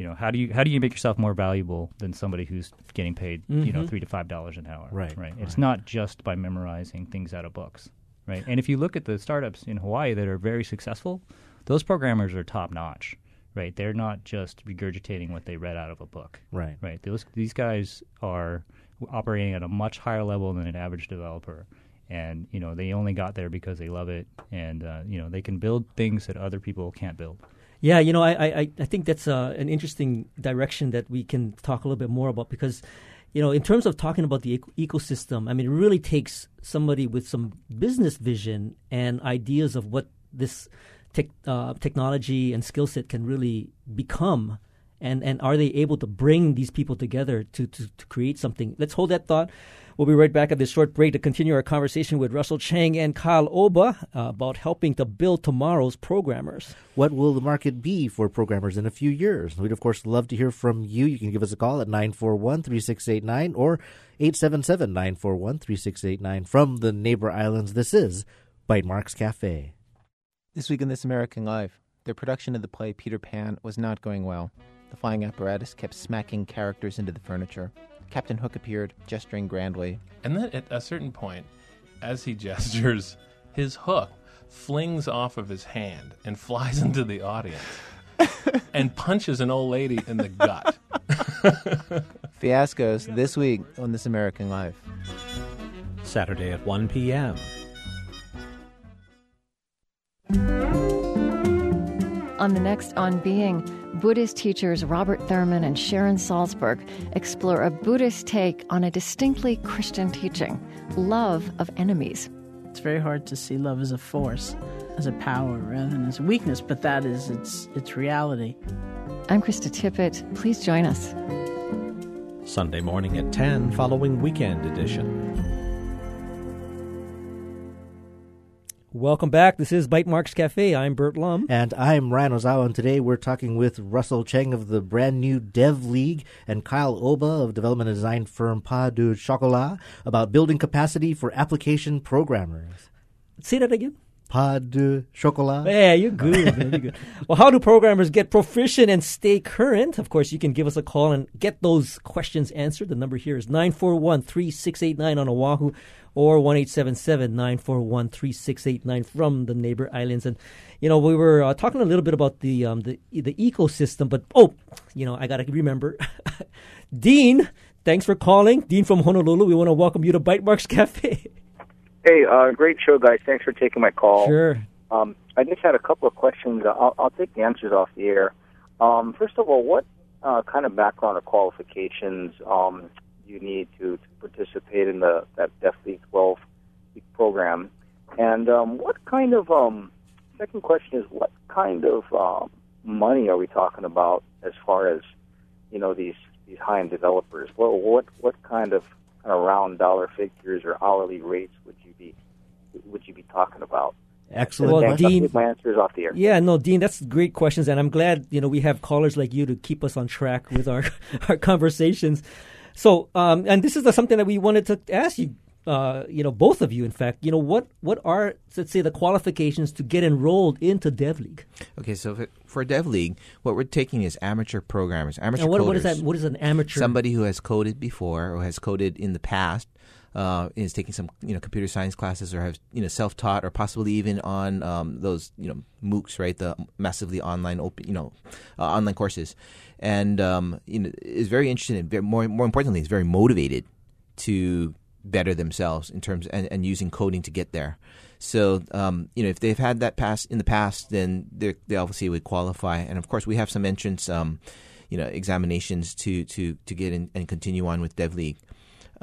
S10: you know how do you how do you make yourself more valuable than somebody who's getting paid you know mm-hmm. three to five dollars an hour
S2: Right,
S10: right it's not just by memorizing things out of books right and if you look at the startups in hawaii that are very successful those programmers are top notch right they're not just regurgitating what they read out of a book
S2: Right.
S10: right those these guys are operating at a much higher level than an average developer and you know they only got there because they love it, and uh, you know they can build things that other people can't build.
S1: Yeah, you know, I I, I think that's uh, an interesting direction that we can talk a little bit more about because, you know, in terms of talking about the eco- ecosystem, I mean, it really takes somebody with some business vision and ideas of what this uh, technology and skill set can really become. And, and are they able to bring these people together to, to, to create something? Let's hold that thought. We'll be right back at this short break to continue our conversation with Russell Chang and Kyle Oba uh, about helping to build tomorrow's programmers.
S2: What will the market be for programmers in a few years? We'd, of course, love to hear from you. You can give us a call at 941 3689 or 877 941 3689 from the neighbor islands. This is Bytemarks Cafe.
S12: This week in This American Life, their production of the play Peter Pan was not going well. The flying apparatus kept smacking characters into the furniture. Captain Hook appeared, gesturing grandly.
S13: And then at a certain point, as he [laughs] gestures, his hook flings off of his hand and flies [laughs] into the audience [laughs] and punches an old lady in the gut.
S12: Fiascos this week on This American Life.
S6: Saturday at 1 p.m.
S14: On the next On Being, Buddhist teachers Robert Thurman and Sharon Salzberg explore a Buddhist take on a distinctly Christian teaching love of enemies.
S15: It's very hard to see love as a force, as a power, rather than as a weakness, but that is its, its reality.
S14: I'm Krista Tippett. Please join us.
S6: Sunday morning at 10, following Weekend Edition.
S1: Welcome back. This is Bytemarks Cafe. I'm Burt Lum.
S2: And I'm Ryan Ozawa, and today we're talking with Russell Chang of the brand new Dev League and Kyle Oba of development and design firm Pas de Chocolat about building capacity for application programmers.
S1: Say that again.
S2: Pas de chocolat.
S1: Yeah, you're good. man, you're good. [laughs] Well, how do programmers get proficient and stay current? Of course, you can give us a call and get those questions answered. The number here is 941 3689 on Oahu or 1 941 3689 from the neighbor islands. And, you know, we were uh, talking a little bit about the, um, the, the ecosystem, but oh, you know, I got to remember. [laughs] Dean, thanks for calling. Dean from Honolulu. We want to welcome you to Bytemarks Cafe. [laughs]
S16: Hey, uh, great show, guys. Thanks for taking my call.
S1: Sure.
S16: Um, I just had a couple of questions. I'll, I'll take the answers off the air. Um, first of all, what uh, kind of background or qualifications um, you need to, to participate in the that League 12 program? And um, what kind of um, second question is what kind of um, money are we talking about as far as you know these these high end developers? What what what kind of kind of round dollar figures or hourly rates would you be would you be talking about?
S2: Excellent.
S1: Well, Dean-
S16: my answers off the air.
S1: Yeah, no, Dean, that's great questions, and I'm glad you know we have callers like you to keep us on track with our [laughs] our conversations. So, um, and this is the, something that we wanted to ask you, uh, you know, both of you, in fact, you know, what what are let's say the qualifications to get enrolled into Dev League?
S9: Okay, so for, for Dev League, what we're taking is amateur programmers, amateur
S1: And what,
S9: coders.
S1: what is that? What is an amateur?
S9: Somebody who has coded before or has coded in the past. Uh, is taking some you know computer science classes or have you know self taught or possibly even on um, those you know MOOCs right the massively online open you know uh, online courses and um, you know is very interested and very, more more importantly is very motivated to better themselves in terms and, and using coding to get there. So um, you know if they've had that past in the past, then they they obviously would qualify. And of course, we have some entrance um, you know examinations to to to get in and continue on with DevLeague.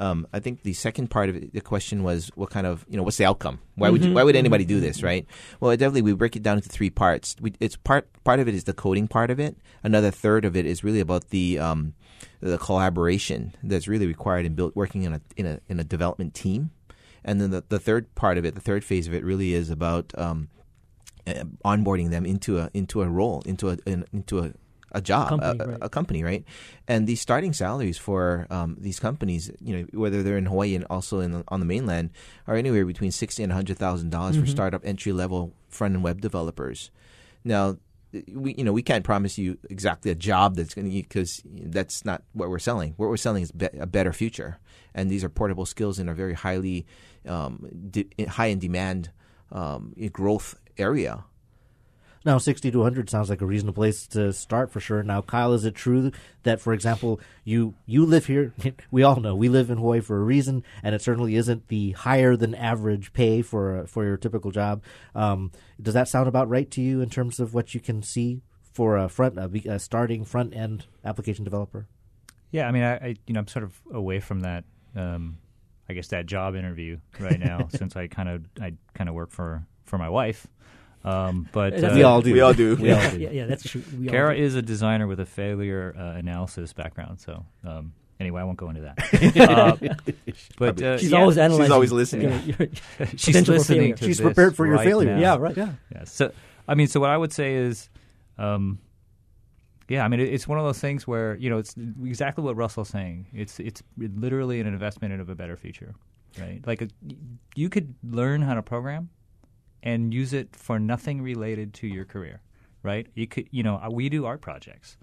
S9: Um, I think the second part of it, the question was what kind of you know what's the outcome? Why would you,
S17: Mhm,
S9: why would anybody
S17: mhm,
S9: do this, right? Well, definitely we break it down into three parts. We, it's part part of it is the coding part of it. Another third of it is really about the um, the collaboration that's really required in build, working in a in a in a development team. And then the, the third part of it, the third phase of it, really is about um, uh, onboarding them into a into a role, into a in, into a a job,
S1: Company,
S9: a,
S1: right.
S9: a company, right? And these starting salaries for um, these companies, you know, whether they're in Hawaii and also in the, on the mainland, are anywhere between sixty and hundred thousand dollars for
S17: Mhm.
S9: startup entry level front end web developers. Now, we you know we can't promise you exactly a job that's going to because that's not what we're selling. What we're selling is be- a better future, and these are portable skills in a very highly um, de- high in demand um, growth area.
S2: Now, 60 to 100 sounds like a reasonable place to start for sure. Now, Kyle, is it true that, for example, you you live here? [laughs] We all know we live in Hawaii for a reason, and it certainly isn't the higher than average pay for for your typical job. Um, does that sound about right to you in terms of what you can see for a front a, a starting front end application developer?
S10: Yeah, I mean, I, I you know I'm sort of away from that. Um, I guess that job interview right now, [laughs] since I kind of I kind of work for for my wife. Um, but
S2: uh, we all do.
S9: We all do.
S1: We all do. Yeah, yeah, that's true. We
S10: Kara is a designer with a failure uh, analysis background, so um, anyway, I won't go into that. [laughs] uh, but uh,
S1: she's
S10: yeah,
S1: always analyzing.
S9: She's always listening. [laughs]
S1: Your, your [laughs]
S10: she's
S1: potential for
S10: listening
S1: failure.
S10: to
S2: She's
S10: this
S2: prepared for your
S10: right
S2: failure.
S10: now.
S1: Yeah, right.
S2: Yeah.
S10: Yeah. So, I mean, so what I would say is, um, yeah, I mean, it, it's one of those things where you know it's exactly what Russell's saying. It's it's literally an investment into a better future, right? Like a, you could learn how to program and use it for nothing related to your career, right? You could, you know, we do art projects,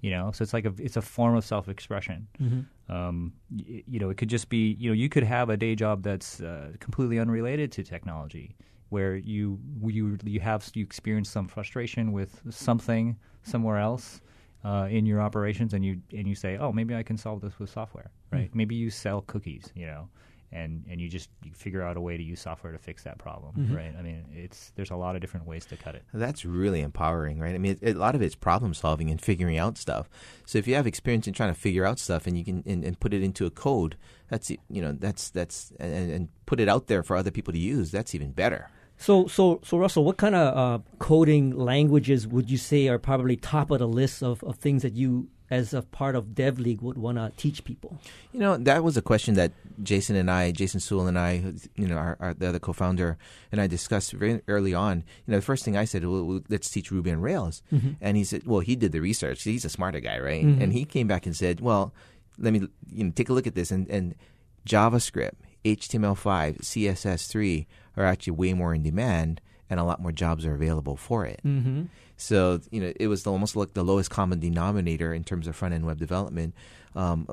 S10: you know, so it's like a it's a form of self expression.
S1: Mm-hmm.
S10: Um, y- you know, it could just be, you know, you could have a day job that's uh, completely unrelated to technology, where you you you have you experience some frustration with something somewhere else uh, in your operations, and you and you say, oh, maybe I can solve this with software, right? Maybe you sell cookies, you know. And, and you just you figure out a way to use software to fix that problem,
S1: Mhm.
S10: right? I mean, it's there's a lot of different ways to cut it.
S9: That's really empowering, right? I mean, it, a lot of it's problem solving and figuring out stuff. So if you have experience in trying to figure out stuff and you can and, and put it into a code, that's you know that's that's and, and put it out there for other people to use. That's even better.
S1: So, so, so, Russell, what kind of uh, coding languages would you say are probably top of the list of, of things that you, as a part of DevLeague, would want to teach people?
S9: You know, that was a question that Jason and I, Jason Sewell and I, you know, our, our the other co-founder and I discussed very early on. You know, the first thing I said, well, let's teach Ruby on Rails,
S1: Mhm.
S9: and he said, well, he did the research. He's a smarter guy, right?
S1: Mhm.
S9: And he came back and said, well, let me, you know, take a look at this, and and JavaScript, HTML5, CSS3 are actually way more in demand, and a lot more jobs are available for it.
S1: Mm-hmm.
S9: So you know, it was almost like the lowest common denominator in terms of front end web development, um,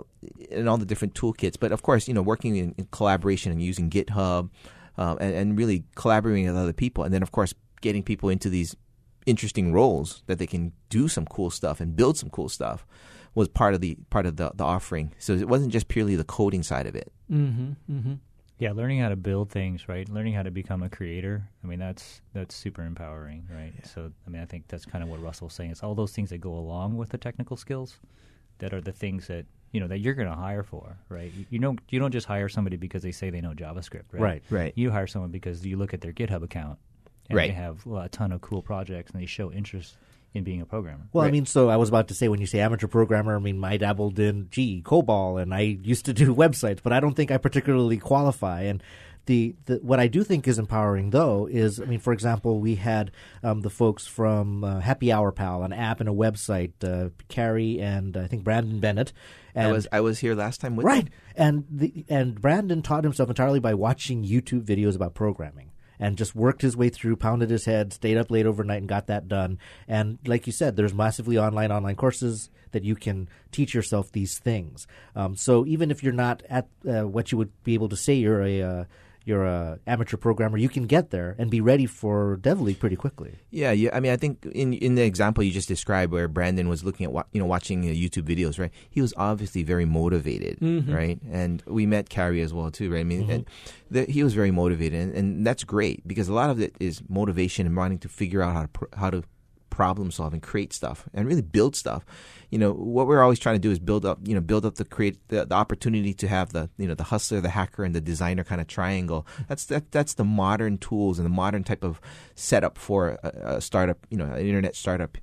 S9: and all the different toolkits. But of course, you know, working in, in collaboration and using GitHub, um, and, and really collaborating with other people, and then of course getting people into these interesting roles that they can do some cool stuff and build some cool stuff was part of the part of the, the offering. So it wasn't just purely the coding side of it.
S1: Mm-hmm. Mm-hmm.
S10: Yeah, learning how to build things, right? Learning how to become a creator. I mean, that's that's super empowering, right? So, I mean, I think that's kind of what Russell's saying. It's all those things that go along with the technical skills that are the things that you know that you're going to hire for, right? You, you don't you don't just hire somebody because they say they know JavaScript, right?
S2: Right,
S9: right.
S10: You hire someone because you look at their GitHub account and
S9: Right.
S10: they have well, a ton of cool projects and they show interest in being a programmer.
S2: Well, I mean, so I was about to say when you say amateur programmer, I mean, I dabbled in G, COBOL, and I used to do [laughs] websites, but I don't think I particularly qualify. And the, the what I do think is empowering, though, is I mean, for example, we had um, the folks from uh, Happy Hour Pal, an app and a website, uh, Carrie and I think Brandon Bennett. And
S9: I was I was here last time with
S2: right,
S9: them.
S2: and the and Brandon taught himself entirely by watching YouTube videos about programming. And just worked his way through, pounded his head, stayed up late overnight, and got that done. And like you said, there's massively online online courses that you can teach yourself these things. Um, so even if you're not at uh, what you would be able to say you're a uh, you're a amateur programmer, you can get there and be ready for DevLeague pretty quickly.
S9: Yeah, yeah. I mean, I think in in the example you just described, where Brandon was looking at you know watching uh, YouTube videos, right? He was obviously very motivated,
S1: Mhm.
S9: right? And we met Carrie as well too, right? I mean,
S2: Mhm.
S9: and the, he was very motivated, and, and that's great because a lot of it is motivation and wanting to figure out how to pr- how to problem solve and create stuff and really build stuff. You know, what we're always trying to do is build up, you know, build up the create the, the opportunity to have the, you know, the hustler, the hacker, and the designer kind of triangle. That's that that's the modern tools and the modern type of setup for a, a startup, you know, an internet startup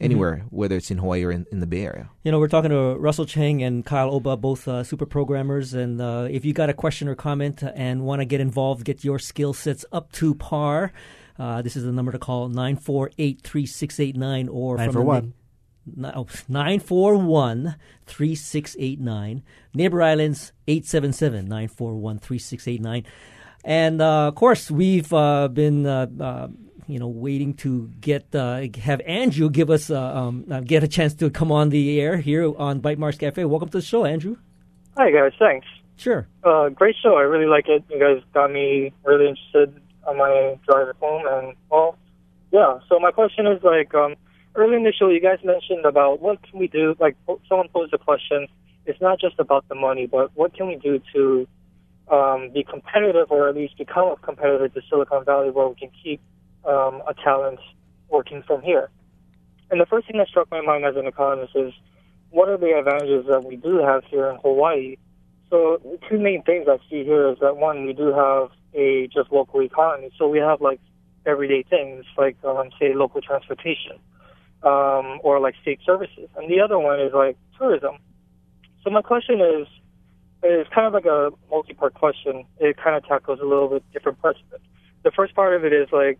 S9: anywhere, whether it's in Hawaii or in, in the Bay Area.
S1: You know, we're talking to Russell Chang and Kyle Oba, both uh, super programmers. And uh, if you got a question or comment and want to get involved, get your skill sets up to par, uh, this is the number to call 948 3689 or
S2: Nine
S1: from
S2: for
S1: the
S2: one.
S1: Na- 941 3689. Neighbor Islands 877 941 3689. And uh, of course, we've uh, been. Uh, uh, you know, waiting to get uh, have Andrew give us uh, um, uh, get a chance to come on the air here on Bytemarks Cafe. Welcome to the show, Andrew.
S17: Hi guys, thanks.
S1: Sure.
S17: Uh, great show. I really like it. You guys got me really interested on my drive home, and well, Yeah. So my question is like, um, early in the show, you guys mentioned about what can we do? Like, someone posed a question. It's not just about the money, but what can we do to um, be competitive, or at least become competitive to Silicon Valley, where we can keep um, a talent working from here. And the first thing that struck my mind as an economist is what are the advantages that we do have here in Hawaii? So two main things I see here is that one, we do have a just local economy. So we have like everyday things like um, say local transportation um, or like state services, and the other one is like tourism. So my question is is kind of like a multi-part question. It kind of tackles a little bit different parts of it. The first part of it is like,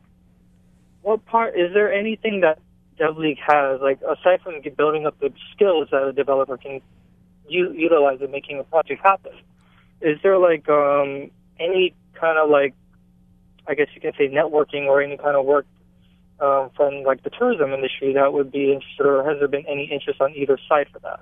S17: what part is there anything that DevLeague has, like aside from building up the skills that a developer can u- utilize in making a project happen? Is there like um, any kind of like, I guess you can say networking or any kind of work um, from like the tourism industry that would be interested, or has there been any interest on either side for that?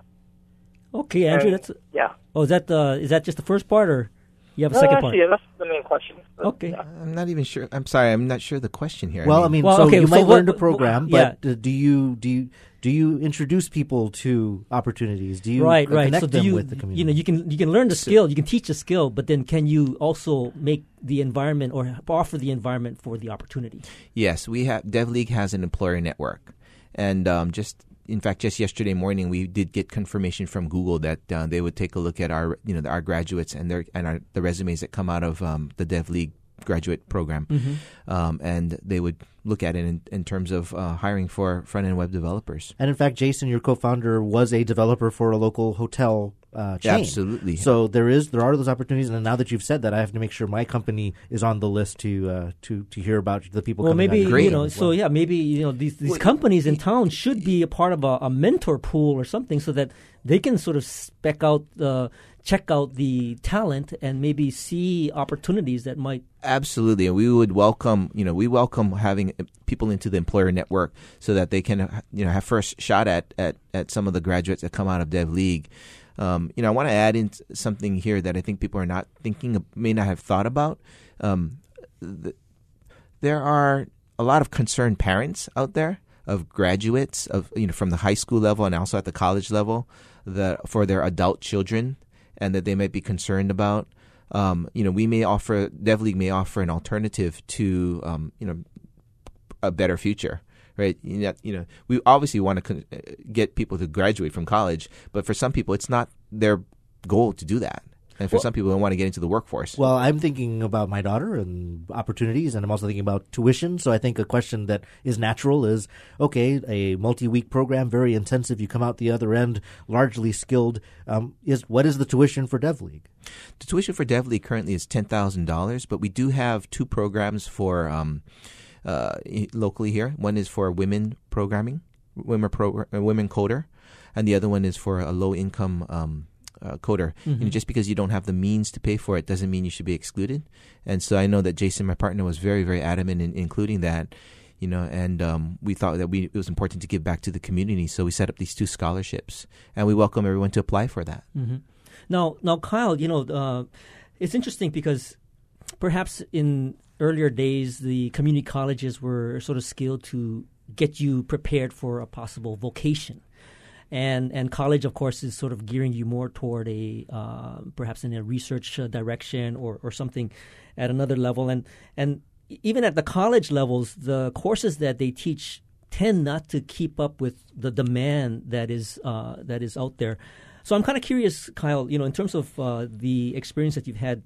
S1: Okay, Andrew,
S17: And-
S1: that's
S17: yeah.
S1: Oh, is that the is that just the first part, or you have a
S17: no,
S1: second
S17: actually,
S1: part?
S17: yeah, that's the main question.
S1: Okay.
S9: I'm not even sure. I'm sorry. I'm not sure the question here.
S2: Well, I mean,
S1: Well,
S2: so
S1: okay,
S2: you
S1: so
S2: might
S1: what-
S2: learn to
S1: what-
S2: program,
S1: yeah.
S2: but uh, do you do you do you introduce people to opportunities? Do you
S1: right, right.
S2: connect
S1: So do
S2: them
S1: you,
S2: with the community?
S1: you know, you can you can learn the skill, you can teach the skill, but then can you also make the environment or offer the environment for the opportunity?
S9: Yes, we have DevLeague has an employer network, and um, just in fact, just yesterday morning, we did get confirmation from Google that uh, they would take a look at our you know our graduates and their and our, the resumes that come out of um, the DevLeague graduate program,
S1: Mhm.
S9: um, and they would look at it in, in terms of uh, hiring for front end web developers.
S2: And in fact, Jason, your co-founder, was a developer for a local hotel uh, chain.
S9: Absolutely.
S2: So there is there are those opportunities, and now that you've said that, I have to make sure my company is on the list to uh, to to hear about the people.
S1: Well,
S2: coming
S1: maybe
S2: out
S1: you know.
S2: as
S1: So yeah, maybe you know these these companies in town should be a part of a, a mentor pool or something, so that they can sort of spec out, uh, check out the talent, and maybe see opportunities that might.
S9: Absolutely, and we would welcome, you know, we welcome having uh, people into the employer network so that they can, you know, have first shot at at, at some of the graduates that come out of Dev League. Um, you know, I want to add in something here that I think people are not thinking, may not have thought about. Um, th- there are a lot of concerned parents out there of graduates of you know from the high school level and also at the college level that for their adult children and that they might be concerned about. Um, you know, we may offer DevLeague may offer an alternative to um, you know a better future. Right, you know, we obviously want to uh, get people to graduate from college, but for some people, it's not their goal to do that, and for
S2: Well-
S9: some people, they want to get into the workforce.
S2: Well, I'm thinking about my daughter and opportunities, and I'm also thinking about tuition. So I think a question that is natural is okay, a multi week program, very intensive. You come out the other end largely skilled. Um, is What is the tuition for DevLeague?
S9: The tuition for DevLeague currently is ten thousand dollars, but we do have two programs for um, uh, locally here. One is for women programming, women pro, uh, women coder, and the other one is for a low income um, uh, coder. You know,
S1: Mhm.
S9: just because you don't have the means to pay for it doesn't mean you should be excluded. And so I know that Jason, my partner, was very very adamant in including that. You know, and um, we thought that we it was important to give back to the community, so we set up these two scholarships, and we welcome everyone to apply for that.
S1: hmm Now, now, Kyle, you know, uh, it's interesting because perhaps in earlier days, the community colleges were sort of skilled to get you prepared for a possible vocation. And and college, of course, is sort of gearing you more toward a uh, perhaps in a research uh, direction or, or something at another level. And and even at the college levels, the courses that they teach tend not to keep up with the demand that is uh, that is out there. So I'm kind of curious, Kyle. You know, in terms of uh, the experience that you've had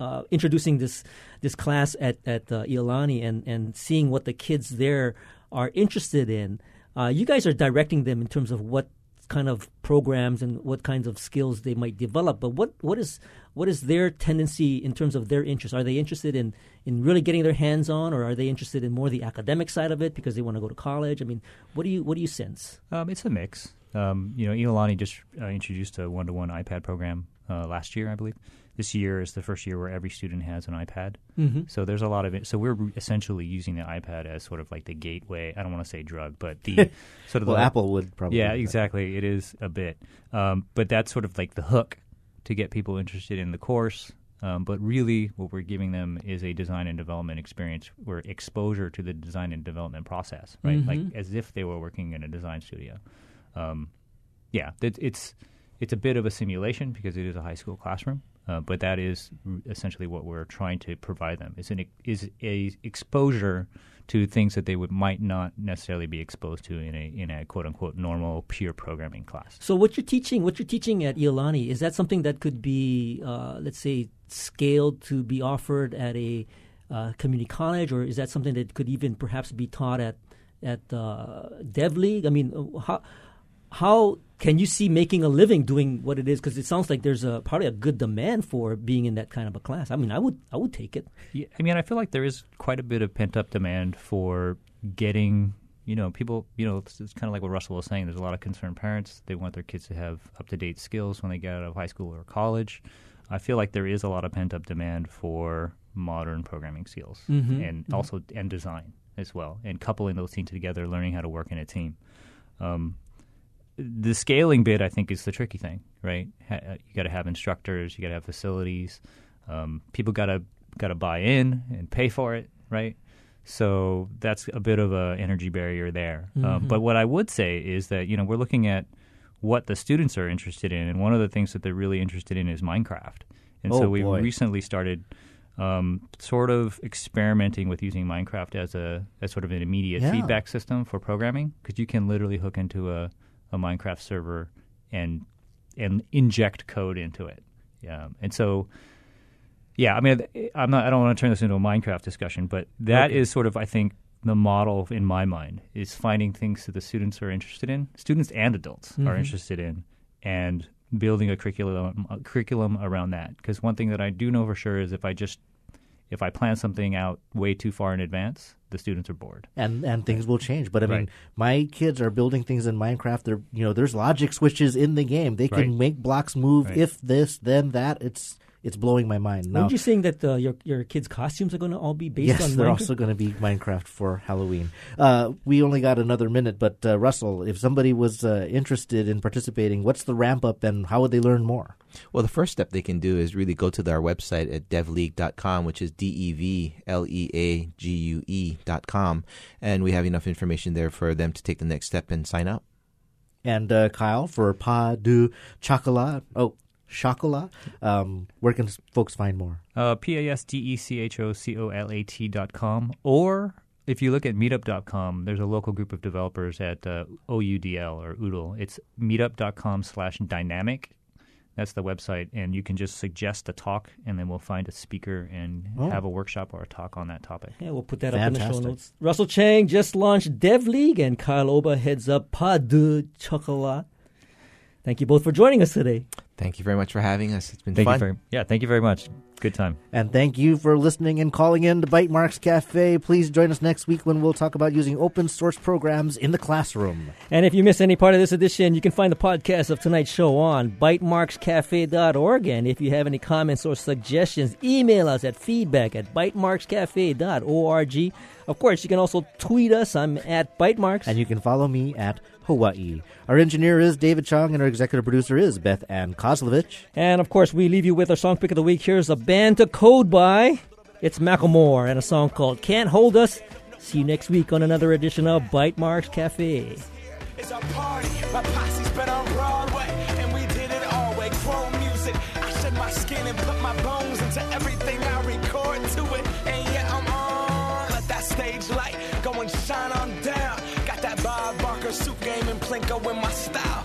S1: uh, introducing this this class at at uh, Iolani and and seeing what the kids there are interested in. Uh, you guys are directing them in terms of what kind of programs and what kinds of skills they might develop. But what what is what is their tendency in terms of their interest? Are they interested in in really getting their hands on, or are they interested in more the academic side of it because they want to go to college? I mean, what do you what do you sense?
S10: Um, it's a mix. Um, you know, Iolani just uh, introduced a one-to-one iPad program uh, last year, I believe. This year is the first year where every student has an iPad.
S1: Mhm.
S10: So there's a lot of it. So we're essentially using the iPad as sort of like the gateway. I don't want to say drug, but the [laughs] sort of
S2: Well,
S10: the,
S2: Apple would probably
S10: Yeah, exactly. It is a bit, um, but that's sort of like the hook to get people interested in the course. Um, but really, what we're giving them is a design and development experience, or exposure to the design and development process, right?
S1: Mhm.
S10: Like as if they were working in a design studio. Um, yeah, it, it's it's a bit of a simulation because it is a high school classroom, uh, but that is essentially what we're trying to provide them. Is an is a exposure to things that they would might not necessarily be exposed to in a in a quote unquote normal pure programming class.
S1: So what you're teaching, what you're teaching at Iolani, is that something that could be, uh, let's say, scaled to be offered at a uh, community college, or is that something that could even perhaps be taught at at uh, Dev League? I mean, uh, how how can you see making a living doing what it is? Because it sounds like there's a probably a good demand for being in that kind of a class. I mean, I would I would take it.
S10: Yeah, I mean, I feel like there is quite a bit of pent up demand for getting, you know, people, you know, it's, it's kind of like what Russell was saying. There's a lot of concerned parents. They want their kids to have up to date skills when they get out of high school or college. I feel like there is a lot of pent up demand for modern programming skills
S1: Mhm,
S10: and
S1: mhm.
S10: also and design as well, and coupling those things together, learning how to work in a team. Um, the scaling bit, I think, is the tricky thing, right? Uh, you got to have instructors, you got to have facilities. Um, people got to got to buy in and pay for it, right? So that's a bit of a energy barrier there. Um,
S1: Mhm.
S10: but what I would say is that you know we're looking at what the students are interested in, and one of the things that they're really interested in is Minecraft. And
S2: Oh,
S10: so we
S2: boy.
S10: recently started um, sort of experimenting with using Minecraft as a as sort of an immediate
S2: Yeah.
S10: feedback system for programming because you can literally hook into a, a Minecraft server and and inject code into it. Yeah, and so yeah, I mean, I'm not. I don't want to turn this into a Minecraft discussion, but that is
S2: Okay.
S10: sort of, I think, the model in my mind is finding things that the students are interested in, students and adults are
S2: Mhm.
S10: interested in, and building a curriculum a curriculum around that. Because one thing that I do know for sure is if I just if I plan something out way too far in advance, the students are bored.
S2: and and things will change. But I mean,
S10: Right.
S2: my kids are building things in Minecraft. They're you know, there's logic switches in the game. They can
S10: Right.
S2: make blocks move
S10: Right.
S2: if this, then that. It's it's blowing my mind. Now,
S1: Weren't you saying that uh, your your kids' costumes are going to all be based
S2: yes,
S1: on
S2: they're
S1: Minecraft?
S2: also going to be Minecraft for Halloween. Uh, we only got another minute, but uh, Russell, if somebody was uh, interested in participating, what's the ramp up and how would they learn more?
S9: Well, the first step they can do is really go to our website at devleague.com, which is D E V L E A G U E dot com, and we have enough information there for them to take the next step and sign up.
S2: And uh, Kyle for Pas de Chocolat. Oh, Chocolat. Um, where can folks find more?
S10: Uh, P A S D E C H O C O L A T dot com. Or if you look at meetup.com, there's a local group of developers at uh, OUDL or Oodle. It's meetup.com slash dynamic. That's the website. And you can just suggest a talk, and then we'll find a speaker and
S1: Oh.
S10: have a workshop or a talk on that topic.
S1: Yeah, we'll put that up in the show
S10: Fantastic.
S1: notes. Russell Chang just launched Dev League, and Kyle Oba heads up Pas de Chocolat. Thank you both for joining us today.
S9: Thank you very much for having us. It's been
S10: Thank
S9: fun.
S10: you very, yeah, thank you very much. Good time.
S2: And thank you for listening and calling in to Bytemarks Cafe. Please join us next week when we'll talk about using open source programs in the classroom.
S1: And if you miss any part of this edition, you can find the podcast of tonight's show on bytemarkscafe.org. And if you have any comments or suggestions, email us at feedback at bytemarkscafe.org. Of course, you can also tweet us. I'm at Bytemarks.
S2: And you can follow me at Hawaii. Our engineer is David Chong, and our executive producer is Beth Ann Kozlovich.
S1: And of course, we leave you with our song pick of the week. Here's a band to code by. It's Macklemore and a song called Can't Hold Us. See you next week on another edition of Bytemarks Cafe.
S18: It's party. My posse's been on Broadway, and we did it all way. Chrome music. I shed my skin and put my bones into everything I record to it. And I'm on. Let that stage light go and shine on down. Got that Bob Barker suit game and Plinko in my style.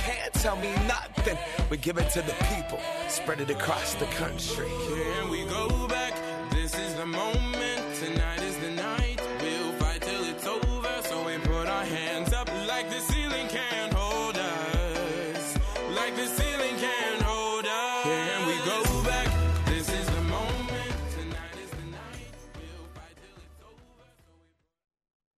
S18: tell me nothing. We give it to the people, spread it across the country.
S19: Here we go back. This is the moment. Tonight